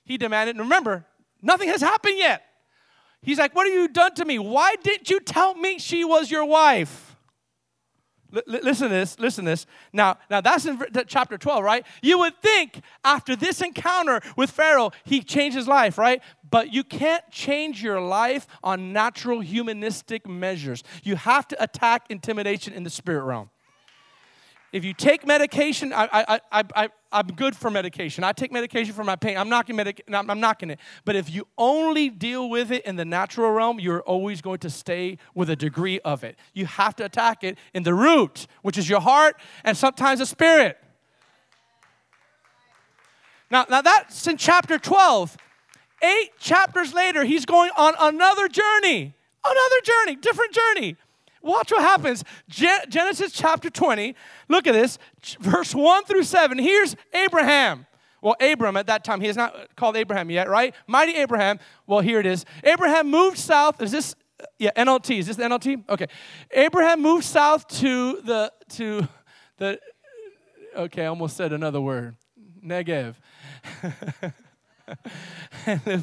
He demanded, And remember, nothing has happened yet. He's like, What have you done to me? Why didn't you tell me she was your wife? L- listen to this, listen to this. Now, now that's in chapter 12, right? You would think after this encounter with Pharaoh, he changed his life, right? But you can't change your life on natural humanistic measures. You have to attack intimidation in the spirit realm. If you take medication, I, I, I, I, I'm good for medication. I take medication for my pain. I'm knocking, medic- I'm knocking it. But if you only deal with it in the natural realm, you're always going to stay with a degree of it. You have to attack it in the root, which is your heart and sometimes the spirit. Now, now that's in chapter 12. Eight chapters later, he's going on another journey. Another journey, different journey. Watch what happens. Genesis chapter 20, look at this, verse 1 through 7. Here's Abraham. Well, Abram at that time, he is not called Abraham yet, right? Mighty Abraham. Well, here it is. Abraham moved south. Is this, yeah, NLT. Is this the NLT? Okay. Abraham moved south to the, to the, okay, I almost said another word. Negev. (laughs)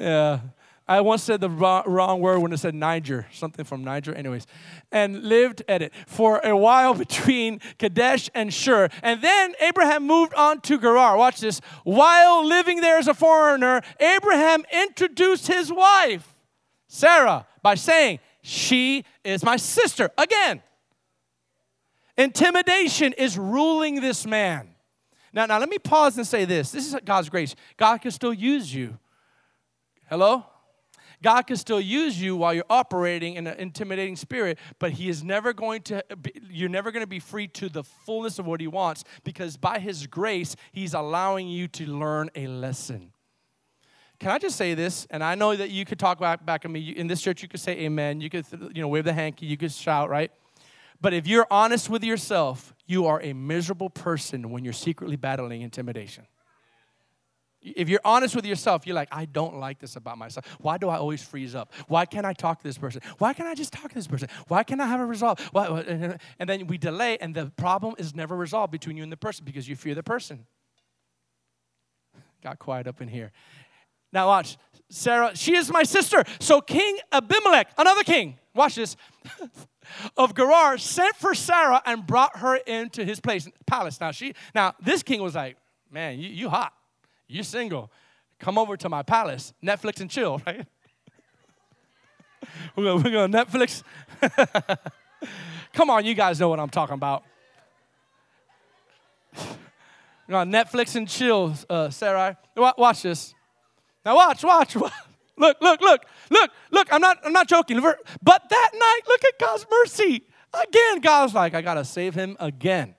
yeah. I once said the wrong word when it said Niger, something from Niger, anyways, and lived at it for a while (laughs) between Kadesh and Shur. And then Abraham moved on to Gerar. Watch this. While living there as a foreigner, Abraham introduced his wife, Sarah, by saying, She is my sister. Again, intimidation is ruling this man. Now, now let me pause and say this. This is God's grace. God can still use you. Hello? God can still use you while you're operating in an intimidating spirit, but He is never going to, be, you're never going to be free to the fullness of what He wants because by His grace, He's allowing you to learn a lesson. Can I just say this? And I know that you could talk back, back at me. In this church, you could say amen. You could, you know, wave the hanky. You could shout, right? But if you're honest with yourself, you are a miserable person when you're secretly battling intimidation. If you're honest with yourself, you're like, I don't like this about myself. Why do I always freeze up? Why can't I talk to this person? Why can't I just talk to this person? Why can't I have a resolve? Why? And then we delay, and the problem is never resolved between you and the person because you fear the person. Got quiet up in here. Now, watch. Sarah, she is my sister. So King Abimelech, another king, watch this, (laughs) of Gerar, sent for Sarah and brought her into his place, palace. Now, she, now this king was like, man, you, you hot. You're single. Come over to my palace. Netflix and chill, (laughs) right? we're going we're Netflix. (laughs) Come on, you guys know what I'm talking about. We're on Netflix and chill, uh, Sarah. Watch this. Now watch, watch, (laughs) watch. Look, look, look, look, look. I'm not, I'm not joking. But that night, look at God's mercy. Again, God's like, I gotta save him again.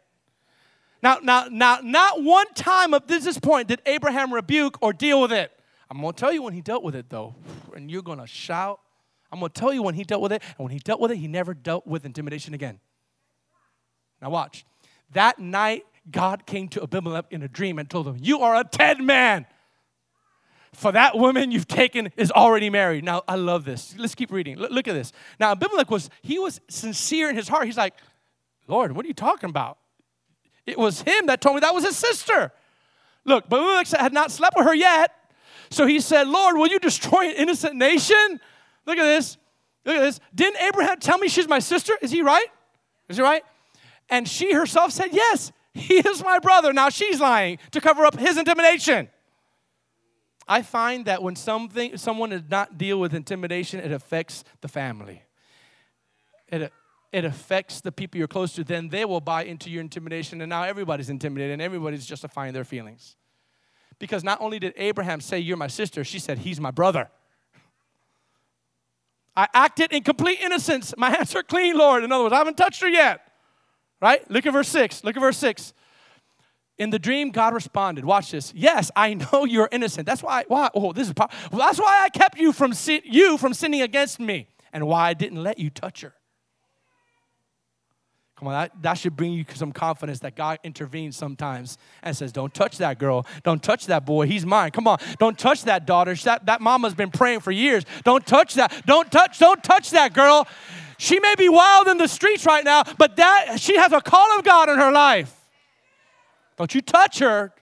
Now, now, now, not one time up to this point did Abraham rebuke or deal with it. I'm going to tell you when he dealt with it, though, and you're going to shout. I'm going to tell you when he dealt with it, and when he dealt with it, he never dealt with intimidation again. Now, watch. That night, God came to Abimelech in a dream and told him, You are a dead man. For that woman you've taken is already married. Now, I love this. Let's keep reading. L- look at this. Now, Abimelech was, he was sincere in his heart. He's like, Lord, what are you talking about? It was him that told me that was his sister. Look, Abimelech had not slept with her yet. So he said, Lord, will you destroy an innocent nation? Look at this. Look at this. Didn't Abraham tell me she's my sister? Is he right? Is he right? And she herself said, Yes, he is my brother. Now she's lying to cover up his intimidation. I find that when something someone does not deal with intimidation, it affects the family. It, it affects the people you're close to, then they will buy into your intimidation, and now everybody's intimidated and everybody's justifying their feelings. Because not only did Abraham say, You're my sister, she said, He's my brother. I acted in complete innocence. My hands are clean, Lord. In other words, I haven't touched her yet. Right? Look at verse 6. Look at verse 6. In the dream, God responded. Watch this. Yes, I know you're innocent. That's why. Why? Oh, this is. Well, that's why I kept you from you from sinning against me, and why I didn't let you touch her. Come on, that, that should bring you some confidence that God intervenes sometimes and says, Don't touch that girl. Don't touch that boy. He's mine. Come on. Don't touch that daughter. That, that mama's been praying for years. Don't touch that. Don't touch, don't touch that girl. She may be wild in the streets right now, but that she has a call of God in her life. Don't you touch her.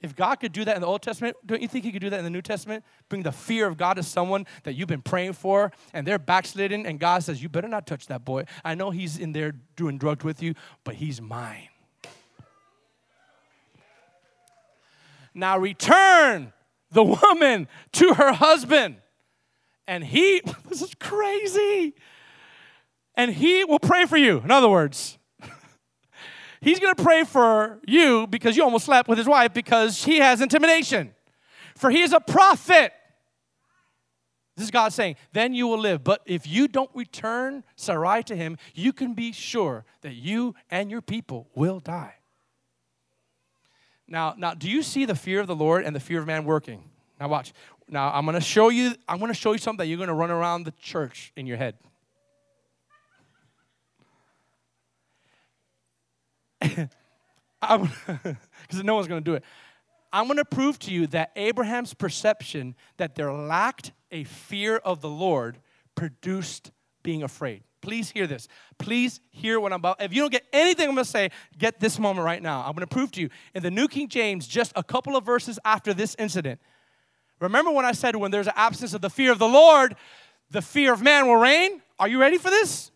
If God could do that in the Old Testament, don't you think He could do that in the New Testament? Bring the fear of God to someone that you've been praying for and they're backslidden, and God says, You better not touch that boy. I know he's in there doing drugs with you, but he's mine. Now return the woman to her husband. And he, (laughs) this is crazy. And he will pray for you. In other words, He's going to pray for you because you almost slept with his wife because he has intimidation. For he is a prophet. This is God saying, then you will live. But if you don't return Sarai to him, you can be sure that you and your people will die. Now, now, do you see the fear of the Lord and the fear of man working? Now watch. Now I'm gonna show you, I'm gonna show you something that you're gonna run around the church in your head. (laughs) because (laughs) no one's going to do it. I'm going to prove to you that Abraham's perception that there lacked a fear of the Lord produced being afraid. Please hear this. Please hear what I'm about. If you don't get anything I'm going to say, get this moment right now. I'm going to prove to you in the New King James, just a couple of verses after this incident. Remember when I said when there's an absence of the fear of the Lord, the fear of man will reign? Are you ready for this?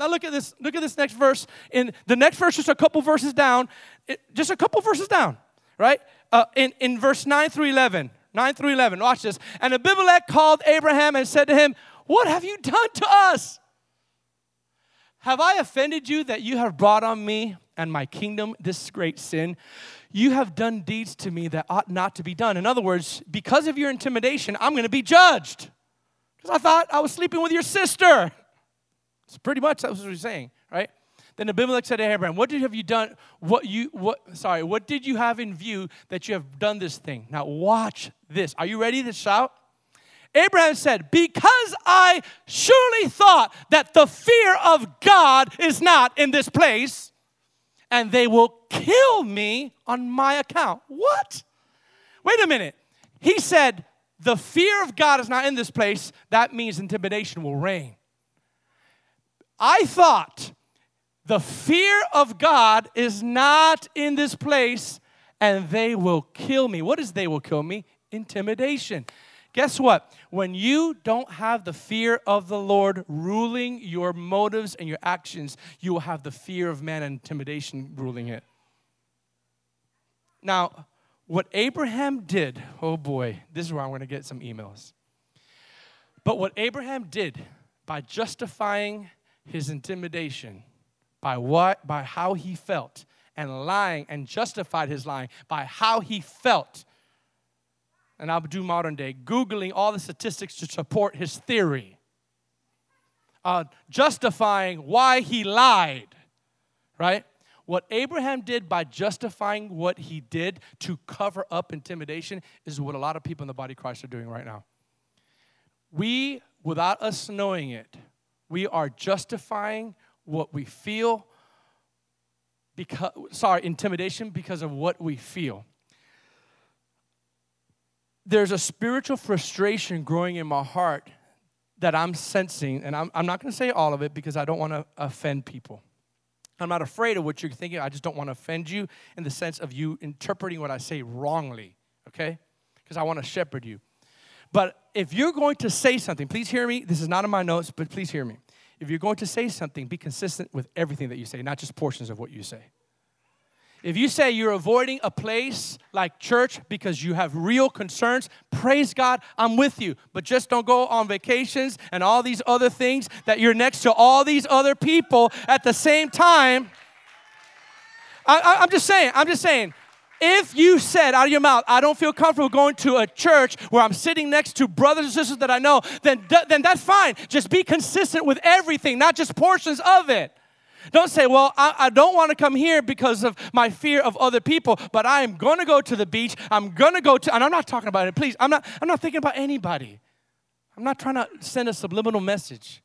Now look at this. Look at this next verse. In the next verse, just a couple verses down, it, just a couple verses down, right? Uh, in in verse nine through eleven. 9 through 11. Watch this. And Abimelech called Abraham and said to him, What have you done to us? Have I offended you that you have brought on me and my kingdom this great sin? You have done deeds to me that ought not to be done. In other words, because of your intimidation, I'm going to be judged. Because I thought I was sleeping with your sister. Pretty much that's what he's saying, right? Then Abimelech said to Abraham, What did have you done? What you what sorry, what did you have in view that you have done this thing? Now watch this. Are you ready to shout? Abraham said, Because I surely thought that the fear of God is not in this place, and they will kill me on my account. What? Wait a minute. He said, The fear of God is not in this place. That means intimidation will reign. I thought the fear of God is not in this place and they will kill me. What is they will kill me? Intimidation. Guess what? When you don't have the fear of the Lord ruling your motives and your actions, you will have the fear of man and intimidation ruling it. Now, what Abraham did, oh boy, this is where I'm going to get some emails. But what Abraham did by justifying his intimidation by what by how he felt and lying and justified his lying by how he felt. And i'll do modern day googling all the statistics to support his theory uh, justifying why he lied right? What abraham did by justifying what he did to cover up intimidation is what a lot of people in the body of christ are doing right now. We without us knowing it we are justifying what we feel because sorry intimidation because of what we feel. There's a spiritual frustration growing in my heart that i'm sensing and i'm, I'm not going to say all of it because i don't want to offend people. I'm not afraid of what you're thinking i just don't want to offend you in the sense of you interpreting what i say wrongly okay? Because i want to shepherd you but if you're going to say something, please hear me. This is not in my notes, but please hear me. If you're going to say something, be consistent with everything that you say, not just portions of what you say. If you say you're avoiding a place like church because you have real concerns, praise God, I'm with you. But just don't go on vacations and all these other things that you're next to all these other people at the same time. I, am just saying, I'm just saying, If you said out of your mouth, I don't feel comfortable going to a church where I'm sitting next to brothers and sisters that I know, then, then that's fine. Just be consistent with everything, not just portions of it. Don't say, well, I, I don't want to come here because of my fear of other people, but I am going to go to the beach. I'm going to go to, and I'm not talking about it, please. I'm not, I'm not thinking about anybody. I'm not trying to send a subliminal message.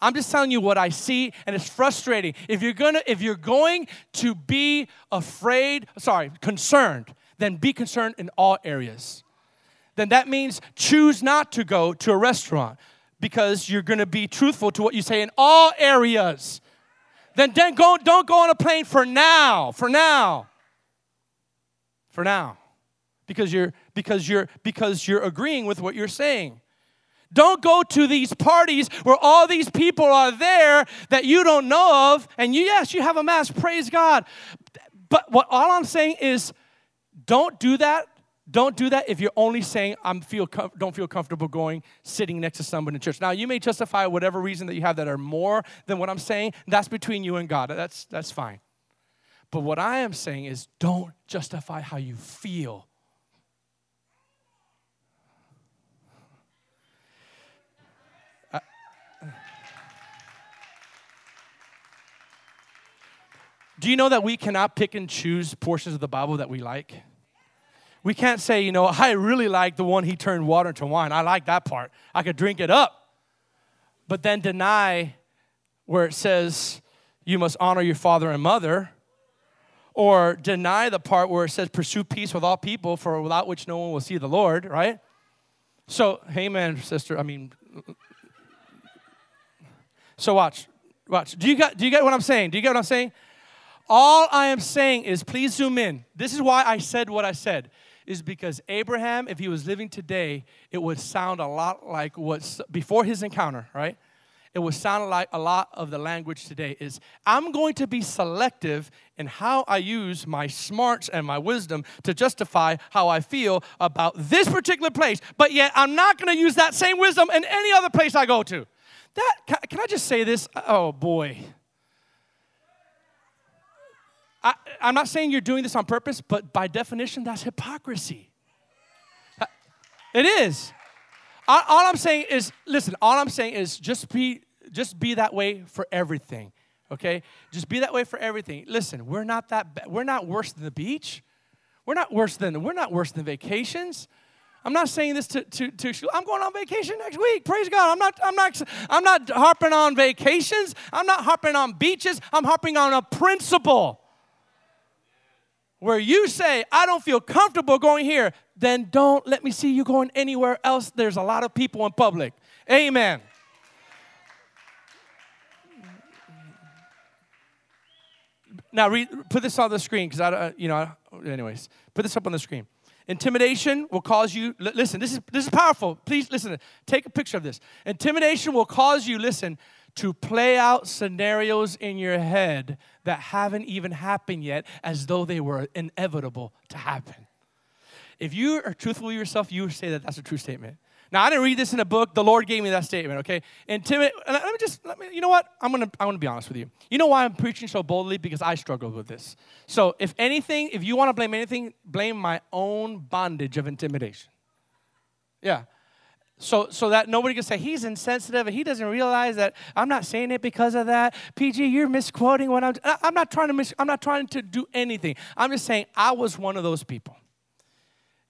I'm just telling you what I see, and it's frustrating. If you're gonna, if you're going to be afraid, sorry, concerned, then be concerned in all areas. Then that means choose not to go to a restaurant because you're gonna be truthful to what you say in all areas. Then, then go, don't go on a plane for now. For now. For now. Because you're because you're because you're agreeing with what you're saying. Don't go to these parties where all these people are there that you don't know of, and you, yes, you have a mass, praise God. But what all I'm saying is don't do that. Don't do that if you're only saying I'm feel don't feel comfortable going sitting next to someone in church. Now you may justify whatever reason that you have that are more than what I'm saying. That's between you and God. That's that's fine. But what I am saying is don't justify how you feel Do you know that we cannot pick and choose portions of the Bible that we like? We can't say, you know, I really like the one he turned water into wine. I like that part. I could drink it up. But then deny where it says you must honor your father and mother, or deny the part where it says pursue peace with all people, for without which no one will see the Lord, right? So, hey man, sister, I mean, so watch, watch. Do you get, do you get what I'm saying? Do you get what I'm saying? All I am saying is, please zoom in. This is why I said what I said, is because Abraham, if he was living today, it would sound a lot like what's before his encounter, right? It would sound like a lot of the language today is I'm going to be selective in how I use my smarts and my wisdom to justify how I feel about this particular place, but yet I'm not going to use that same wisdom in any other place I go to. That can I just say this? Oh boy. I, am not saying you're doing this on purpose, but by definition, that's hypocrisy. It is. All, I'm saying is, listen, all I'm saying is just be, just be that way for everything. Okay? Just be that way for everything. Listen, we're not that ba- we're not worse than the beach. We're not worse than we're not worse than vacations. I'm not saying this to, to, to I'm going on vacation next week. Praise God. I'm not, I'm not, I'm not harping on vacations. I'm not harping on beaches. I'm harping on a principle where you say, I don't feel comfortable going here, then don't let me see you going anywhere else. There's a lot of people in public. Amen. Now, read, put this on the screen because I, uh, you know, anyways, put this up on the screen. Intimidation will cause you, listen, this is, this is powerful. Please listen, take a picture of this. Intimidation will cause you, listen, to play out scenarios in your head that haven't even happened yet as though they were inevitable to happen. If you are truthful to yourself, you say that that's a true statement. Now, I didn't read this in a book. The Lord gave me that statement, okay? Intimidate. Let me just, let me, you know what? I'm gonna, I'm gonna be honest with you. You know why I'm preaching so boldly? Because I struggled with this. So, if anything, if you wanna blame anything, blame my own bondage of intimidation. Yeah so so that nobody can say he's insensitive and he doesn't realize that I'm not saying it because of that. PG, you're misquoting what I'm. I'm not trying to mis, I'm not trying to do anything. I'm just saying I was one of those people.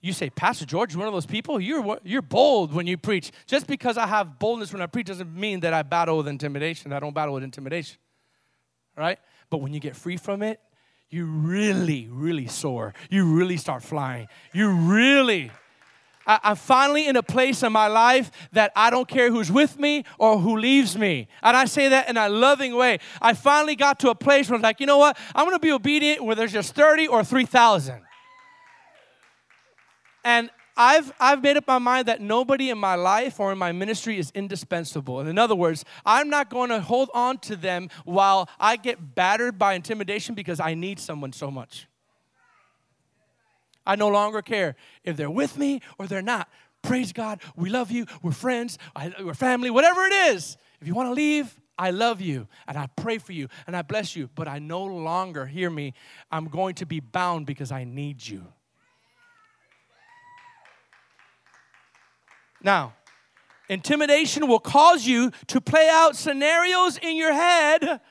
You say, Pastor George, you're one of those people. You're you're bold when you preach. Just because I have boldness when I preach doesn't mean that I battle with intimidation. I don't battle with intimidation, right? But when you get free from it, you really, really soar. You really start flying. You really I, am finally in a place in my life that I don't care who's with me or who leaves me. And I say that in a loving way. I finally got to a place where I'm like, you know what? I'm going to be obedient where there's just 30 or 3,000. And I've, I've made up my mind that nobody in my life or in my ministry is indispensable. And in other words, I'm not going to hold on to them while I get battered by intimidation because I need someone so much. I no longer care if they're with me or they're not. Praise God. We love you. We're friends. we're family. Whatever it is. If you want to leave, I love you and I pray for you and I bless you, but I no longer, hear me, I'm going to be bound because I need you. Now, intimidation will cause you to play out scenarios in your head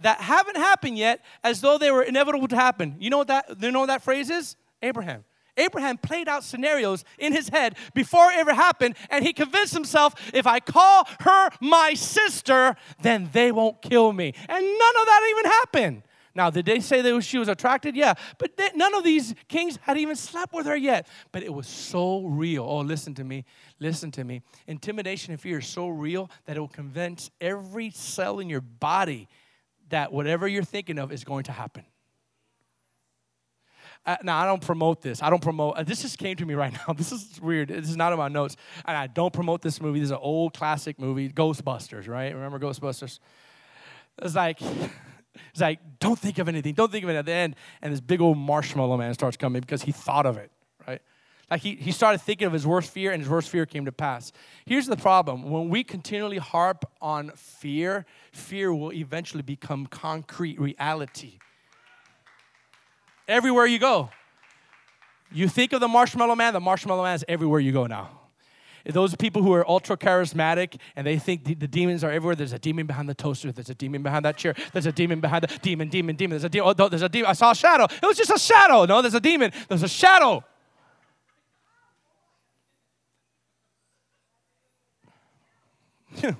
that haven't happened yet as though they were inevitable to happen. You know what that you know what that phrase is? Abraham. Abraham played out scenarios in his head before it ever happened, and he convinced himself if I call her my sister, then they won't kill me. And none of that even happened. Now, did they say that she was attracted? Yeah, but they, none of these kings had even slept with her yet. But it was so real. Oh, listen to me. Listen to me. Intimidation and fear is so real that it will convince every cell in your body that whatever you're thinking of is going to happen. Uh, now, I don't promote this. I don't promote. Uh, this just came to me right (laughs) now. This is weird. This is not in my notes. And I don't promote this movie. This is an old classic movie, Ghostbusters, right? Remember Ghostbusters? It's like, (laughs) it's like, don't think of anything. Don't think of it at the end. And this big old marshmallow man starts coming because he thought of it, right? Like he, he started thinking of his worst fear, and his worst fear came to pass. Here's the problem when we continually harp on fear, fear will eventually become concrete reality everywhere you go. You think of the marshmallow man, the marshmallow man is everywhere you go now. Those people who are ultra charismatic and they think the, the, demons are everywhere. There's a demon behind the toaster. There's a demon behind that chair. There's a demon behind the demon, demon, demon. There's a demon. Oh, there's a demon. I saw a shadow. It was just a shadow. No, there's a demon. There's a shadow. (laughs)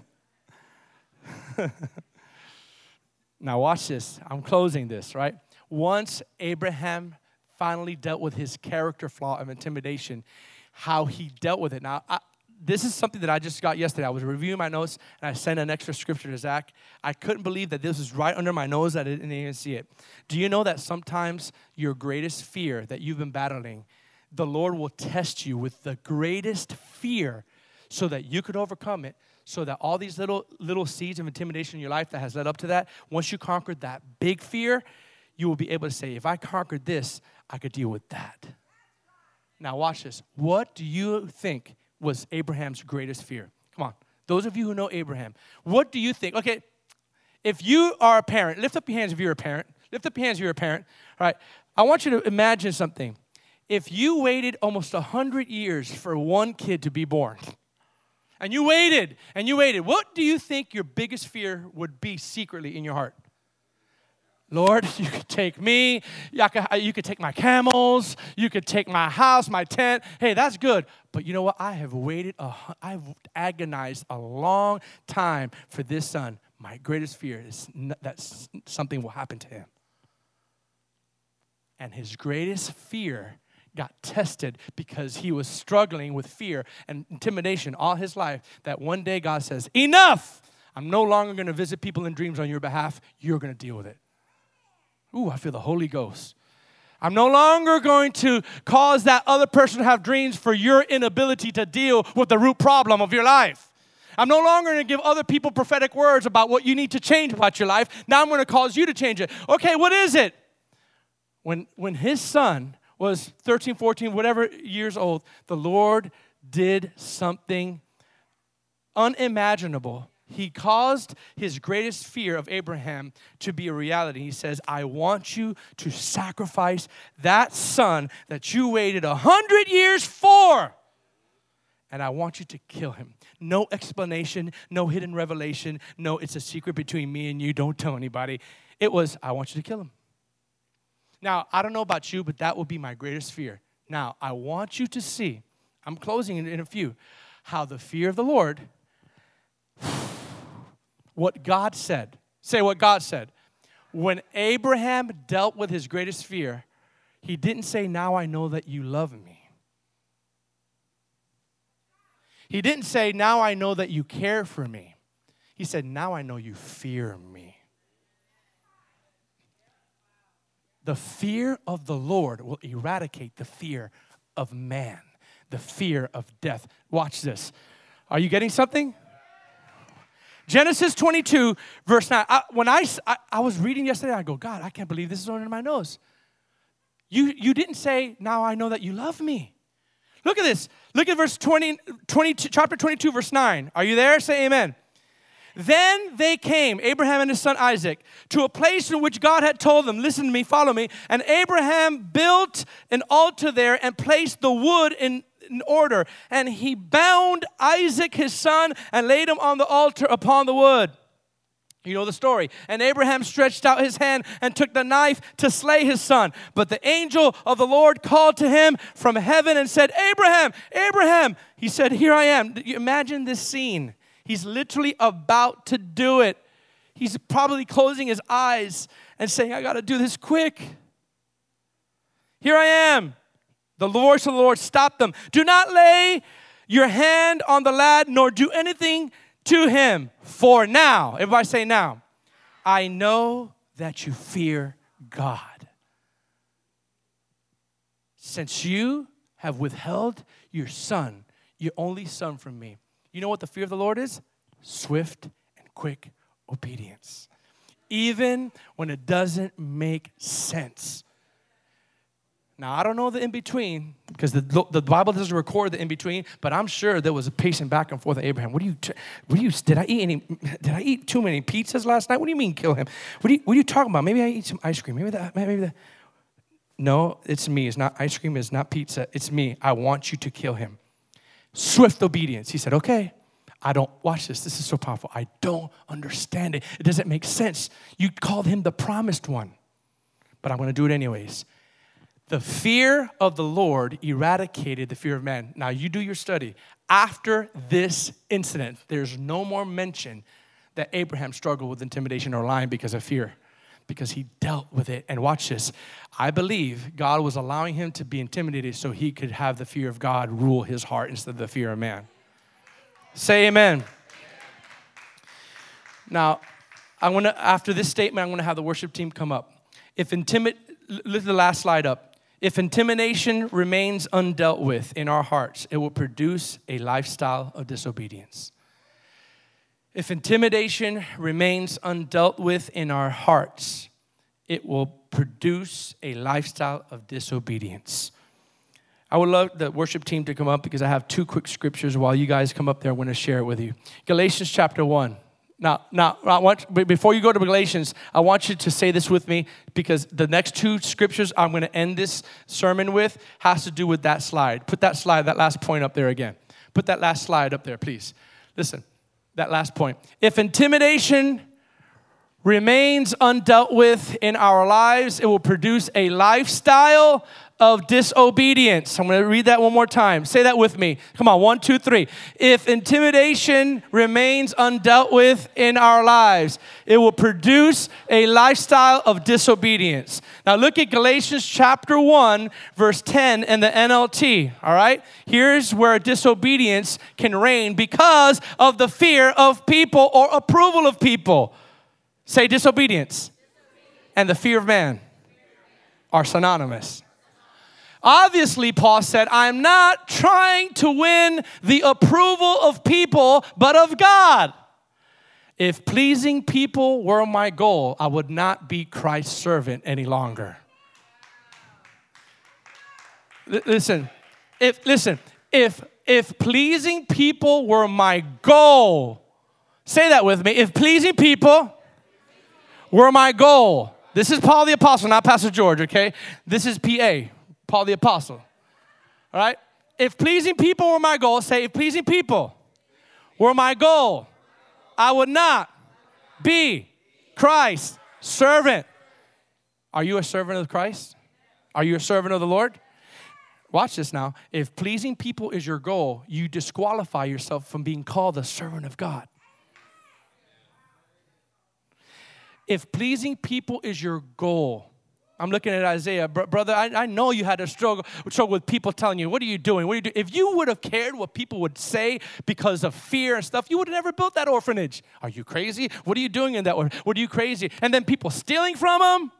now watch this. I'm closing this, right? Once Abraham finally dealt with his character flaw of intimidation, how he dealt with it. Now, I, this is something that I just got yesterday. I was reviewing my notes and I sent an extra scripture to Zach. I couldn't believe that this was right under my nose I didn't even see it. Do you know that sometimes your greatest fear that you've been battling, the Lord will test you with the greatest fear so that you could overcome it? So that all these little little seeds of intimidation in your life that has led up to that, once you conquered that big fear, you will be able to say, if I conquered this, I could deal with that. Now, watch this. What do you think was Abraham's greatest fear? Come on. Those of you who know Abraham, what do you think? Okay, if you are a parent, lift up your hands if you're a parent. Lift up your hands if you're a parent. All right. I want you to imagine something. If you waited almost 100 years for one kid to be born, and you waited and you waited, what do you think your biggest fear would be secretly in your heart? Lord, (laughs) you could take me, uh, you could take my camels, you could take my house, my tent. Hey, that's good. But you know what? I have waited, a, I've agonized a long time for this son. My greatest fear is that something will happen to him. And his greatest fear got tested because he was struggling with fear and intimidation all his life. That one day God says, Enough! I'm no longer going to visit people in dreams on your behalf. You're going to deal with it. Ooh, I feel the Holy Ghost. I'm no longer going to cause that other person to have dreams for your inability to deal with the root problem of your life. I'm no longer going to give other people prophetic words about what you need to change about your life. Now I'm going to cause you to change it. Okay, what is it? When, when his son was 13, 14, whatever years old, the Lord did something unimaginable he caused his greatest fear of Abraham to be a reality. He says, I want you to sacrifice that son that you waited a hundred years for. And I want you to kill him. No explanation, no hidden revelation, no, it's a secret between me and you. Don't tell anybody. It was, I want you to kill him. Now, I don't know about you, but that would be my greatest fear. Now, I want you to see, I'm closing in a few, how the fear of the Lord what God said. Say what God said. When Abraham dealt with his greatest fear, he didn't say, Now I know that you love me. He didn't say, Now I know that you care for me. He said, Now I know you fear me. The fear of the Lord will eradicate the fear of man, the fear of death. Watch this. Are you getting something? Genesis 22, verse 9. I, when I, I, I, was reading yesterday, I go, God, I can't believe this is under my nose. You, you didn't say, now I know that you love me. Look at this. Look at verse 20, 22, chapter 22, verse 9. Are you there? Say amen. Then they came, Abraham and his son Isaac, to a place in which God had told them, Listen to me, follow me. And Abraham built an altar there and placed the wood in, in order. And he bound Isaac, his son, and laid him on the altar upon the wood. You know the story. And Abraham stretched out his hand and took the knife to slay his son. But the angel of the Lord called to him from heaven and said, Abraham, Abraham. He said, Here I am. Imagine this scene. He's literally about to do it. He's probably closing his eyes and saying, I got to do this quick. Here I am. The voice of the Lord stopped them. Do not lay your hand on the lad, nor do anything to him. For now, everybody say now, I know that you fear God. Since you have withheld your son, your only son from me. You know what the fear of the Lord is? Swift and quick obedience. Even when it doesn't make sense. Now, I don't know the in between because the, the Bible doesn't record the in between, but I'm sure there was a pacing back and forth of Abraham. What do you, what do you, did I eat any, did I eat too many pizzas last night? What do you mean kill him? What, do you, what are you talking about? Maybe I eat some ice cream. Maybe that, maybe that. No, it's me. It's not ice cream. It's not pizza. It's me. I want you to kill him. Swift obedience. He said, okay. I don't, watch this. This is so powerful. I don't understand it. It doesn't make sense. You called him the promised one, but I'm going to do it anyways. The fear of the Lord eradicated the fear of man. Now, you do your study. After this incident, there's no more mention that Abraham struggled with intimidation or lying because of fear, because he dealt with it. And watch this. I believe God was allowing him to be intimidated so he could have the fear of God rule his heart instead of the fear of man. Say amen. Now, I want to, after this statement, I'm going to have the worship team come up. If intimid, lift the last slide up. If intimidation remains undealt with in our hearts, it will produce a lifestyle of disobedience. If intimidation remains undealt with in our hearts, it will produce a lifestyle of disobedience. I would love the worship team to come up because I have two quick scriptures while you guys come up there. I want to share it with you. Galatians chapter 1. Now, now, I want, before you go to Galatians, I want you to say this with me because the next two scriptures I'm going to end this sermon with has to do with that slide. Put that slide, that last point up there again. Put that last slide up there, please. Listen, that last point. If intimidation remains undealt with in our lives, it will produce a lifestyle of disobedience. I'm going to read that one more time. Say that with me. Come on, one, two, three. If intimidation remains undealt with in our lives, it will produce a lifestyle of disobedience. Now look at Galatians chapter 1, verse 10 in the NLT. All right? Here's where disobedience can reign because of the fear of people or approval of people. Say disobedience and the fear of man are synonymous. Obviously, Paul said, I'm not trying to win the approval of people, but of God. If pleasing people were my goal, I would not be Christ's servant any longer. L- listen, if listen, if if pleasing people were my goal, say that with me. If pleasing people were my goal, this is Paul the Apostle, not Pastor George, okay? This is PA. Paul the Apostle. All right? If pleasing people were my goal, say, if pleasing people were my goal, I would not be Christ's servant. Are you a servant of Christ? Are you a servant of the Lord? Watch this now. If pleasing people is your goal, you disqualify yourself from being called a servant of God. If pleasing people is your goal, I'm looking at Isaiah, brother. I, I know you had a struggle, struggle with people telling you, "What are you doing? What are you doing?" If you would have cared what people would say because of fear and stuff, you would have never built that orphanage. Are you crazy? What are you doing in that? What are you crazy? And then people stealing from them.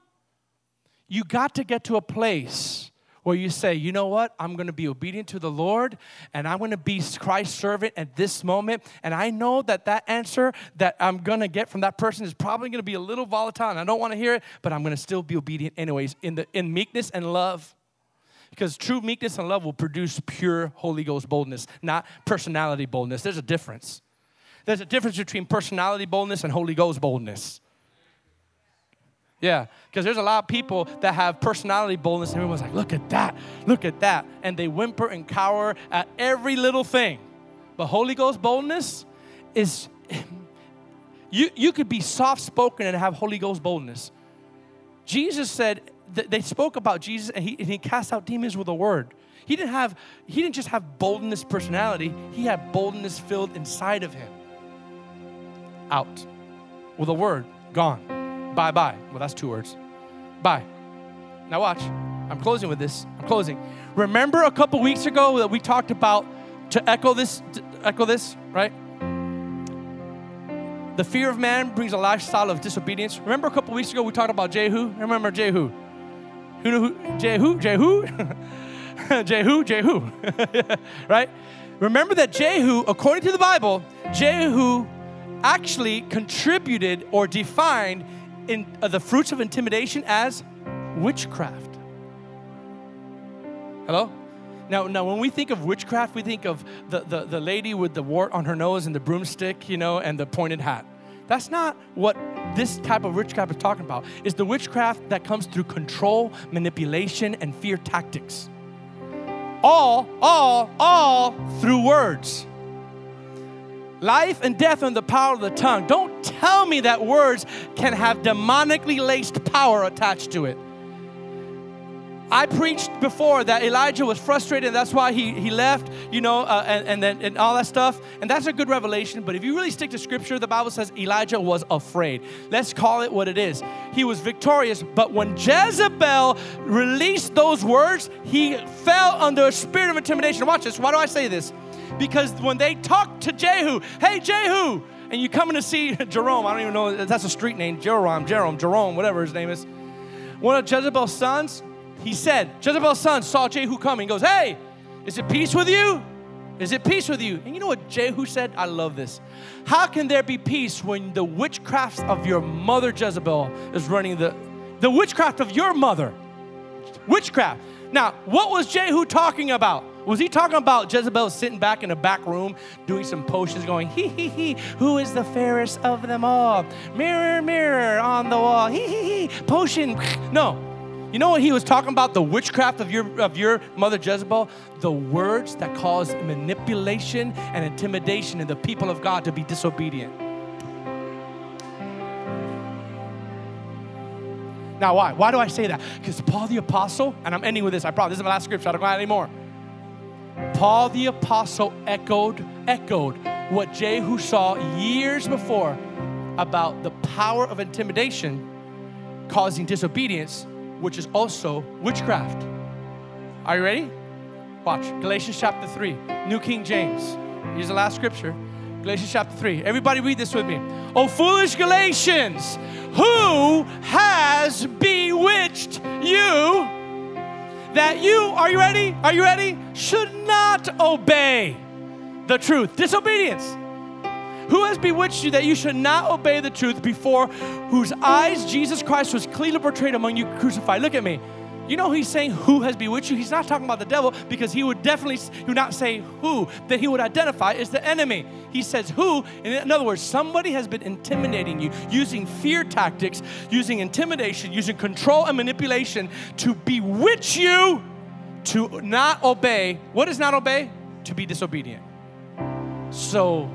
You got to get to a place where you say, you know what? I'm going to be obedient to the Lord and I'm going to be Christ's servant at this moment. And I know that that answer that I'm going to get from that person is probably going to be a little volatile and I don't want to hear it, but I'm going to still be obedient anyways in, the, in meekness and love. Because true meekness and love will produce pure Holy Ghost boldness, not personality boldness. There's a difference. There's a difference between personality boldness and Holy Ghost boldness. Yeah, because there's a lot of people that have personality boldness, and everyone's like, look at that, look at that. And they whimper and cower at every little thing. But Holy Ghost boldness is, you, you could be soft spoken and have Holy Ghost boldness. Jesus said, they spoke about Jesus and he, and he cast out demons with a word. He didn't have, he didn't just have boldness personality, he had boldness filled inside of him. Out. With a word, gone. Bye bye. Well, that's two words. Bye. Now watch. I'm closing with this. I'm closing. Remember a couple weeks ago that we talked about to echo this, to echo this, right? The fear of man brings a lifestyle of disobedience. Remember a couple weeks ago we talked about Jehu? Remember Jehu? Who knew who? Jehu? Jehu? (laughs) Jehu, Jehu, (laughs) right? Remember that Jehu, according to the Bible, Jehu actually contributed or defined in uh, the fruits of intimidation as witchcraft. Hello? Now, now, when we think of witchcraft, we think of the, the, the lady with the wart on her nose and the broomstick, you know, and the pointed hat. That's not what this type of witchcraft is talking about. It's the witchcraft that comes through control, manipulation, and fear tactics all, all, all through words. Life and death in the power of the tongue. Don't tell me that words can have demonically laced power attached to it. I preached before that Elijah was frustrated, and that's why he, he left, you know, uh, and, and then and all that stuff. And that's a good revelation. But if you really stick to scripture, the Bible says Elijah was afraid. Let's call it what it is. He was victorious, but when Jezebel released those words, he fell under a spirit of intimidation. Watch this. Why do I say this? Because when they talked to Jehu, hey, Jehu, and you coming to see (laughs) Jerome, I don't even know, that's a street name, Jerome, Jerome, Jerome, whatever his name is. One of Jezebel's sons, he said, Jezebel's son saw Jehu coming. He goes, Hey, is it peace with you? Is it peace with you? And you know what Jehu said? I love this. How can there be peace when the witchcraft of your mother Jezebel is running the the witchcraft of your mother? Witchcraft. Now, what was Jehu talking about? Was he talking about Jezebel sitting back in a back room doing some potions, going, hee hee hee, who is the fairest of them all? Mirror, mirror on the wall, hee hee hee, potion. No, you know what he was talking about? The witchcraft of your, of your mother Jezebel? The words that cause manipulation and intimidation in the people of God to be disobedient. Now, why? Why do I say that? Because Paul the Apostle, and I'm ending with this, I promise, this is my last scripture, I don't go anymore. Paul the Apostle echoed, echoed what Jehu saw years before about the power of intimidation causing disobedience which is also witchcraft. Are you ready? Watch Galatians chapter 3, New King James. Here's the last scripture. Galatians chapter 3. Everybody read this with me. Oh, foolish Galatians, who has bewitched you that you, are you ready? Are you ready? Should not obey the truth. Disobedience. Who has bewitched you that you should not obey the truth before whose eyes Jesus Christ was clearly portrayed among you crucified? Look at me. You know he's saying who has bewitched you? He's not talking about the devil because he would definitely he would not say who that he would identify as the enemy. He says who, in other words, somebody has been intimidating you, using fear tactics, using intimidation, using control and manipulation to bewitch you to not obey. What is not obey? To be disobedient. So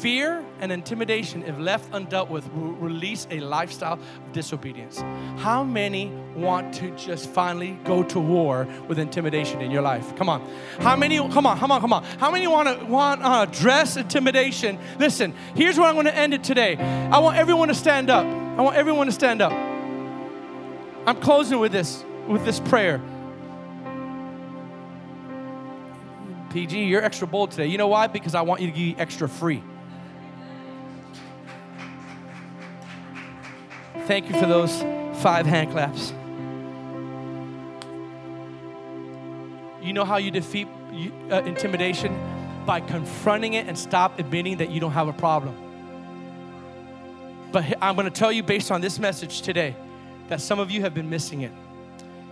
Fear and intimidation, if left undealt with, will release a lifestyle of disobedience. How many want to just finally go to war with intimidation in your life? Come on. How many? Come on, come on, come on. How many want to want uh, address intimidation? Listen. Here's where I'm going to end it today. I want everyone to stand up. I want everyone to stand up. I'm closing with this with this prayer. PG, you're extra bold today. You know why? Because I want you to be extra free. Thank you for those five hand claps. You know how you defeat uh, intimidation? By confronting it and stop admitting that you don't have a problem. But I'm going to tell you, based on this message today, that some of you have been missing it.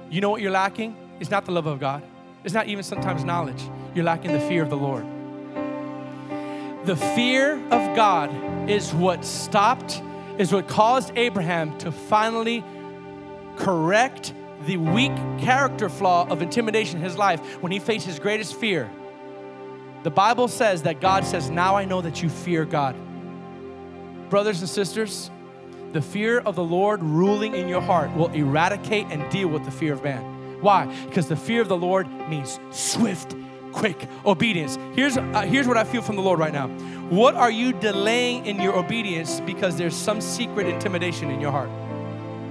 You know what you're lacking? It's not the love of God, it's not even sometimes knowledge. You're lacking the fear of the Lord. The fear of God is what stopped, is what caused Abraham to finally correct the weak character flaw of intimidation in his life when he faced his greatest fear. The Bible says that God says, Now I know that you fear God. Brothers and sisters, the fear of the Lord ruling in your heart will eradicate and deal with the fear of man. Why? Because the fear of the Lord means swift, quick obedience. Here's, uh, here's what I feel from the Lord right now. What are you delaying in your obedience because there's some secret intimidation in your heart?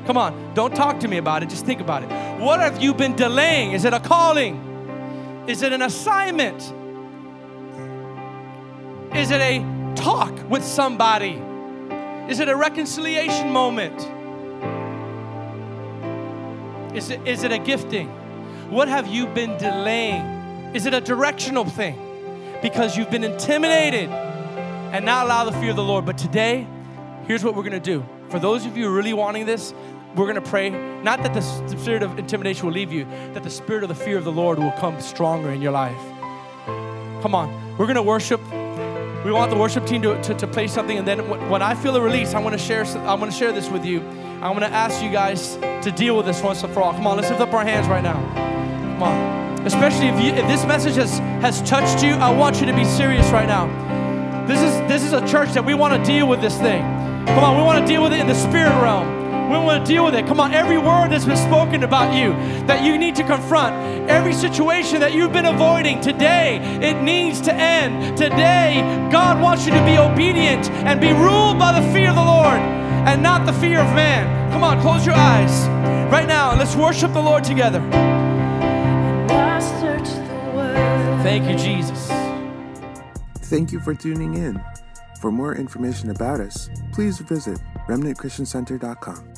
Come on, don't talk to me about it, just think about it. What have you been delaying? Is it a calling? Is it an assignment? Is it a talk with somebody? Is it a reconciliation moment? Is it, is it a gifting? What have you been delaying? Is it a directional thing? Because you've been intimidated and not allow the fear of the Lord. But today, here's what we're gonna do. For those of you really wanting this, we're gonna pray, not that the spirit of intimidation will leave you, that the spirit of the fear of the Lord will come stronger in your life. Come on, we're gonna worship. We want the worship team to, to, to play something, and then when I feel a release, I want to share. I want to share this with you. I want to ask you guys to deal with this once and for all. Come on, let's lift up our hands right now. Come on, especially if you if this message has has touched you, I want you to be serious right now. This is this is a church that we want to deal with this thing. Come on, we want to deal with it in the spirit realm. We want to deal with it. Come on, every word that's been spoken about you that you need to confront, every situation that you've been avoiding today, it needs to end. Today, God wants you to be obedient and be ruled by the fear of the Lord and not the fear of man. Come on, close your eyes right now and let's worship the Lord together. Thank you, Jesus. Thank you for tuning in. For more information about us, please visit remnantchristiancenter.com.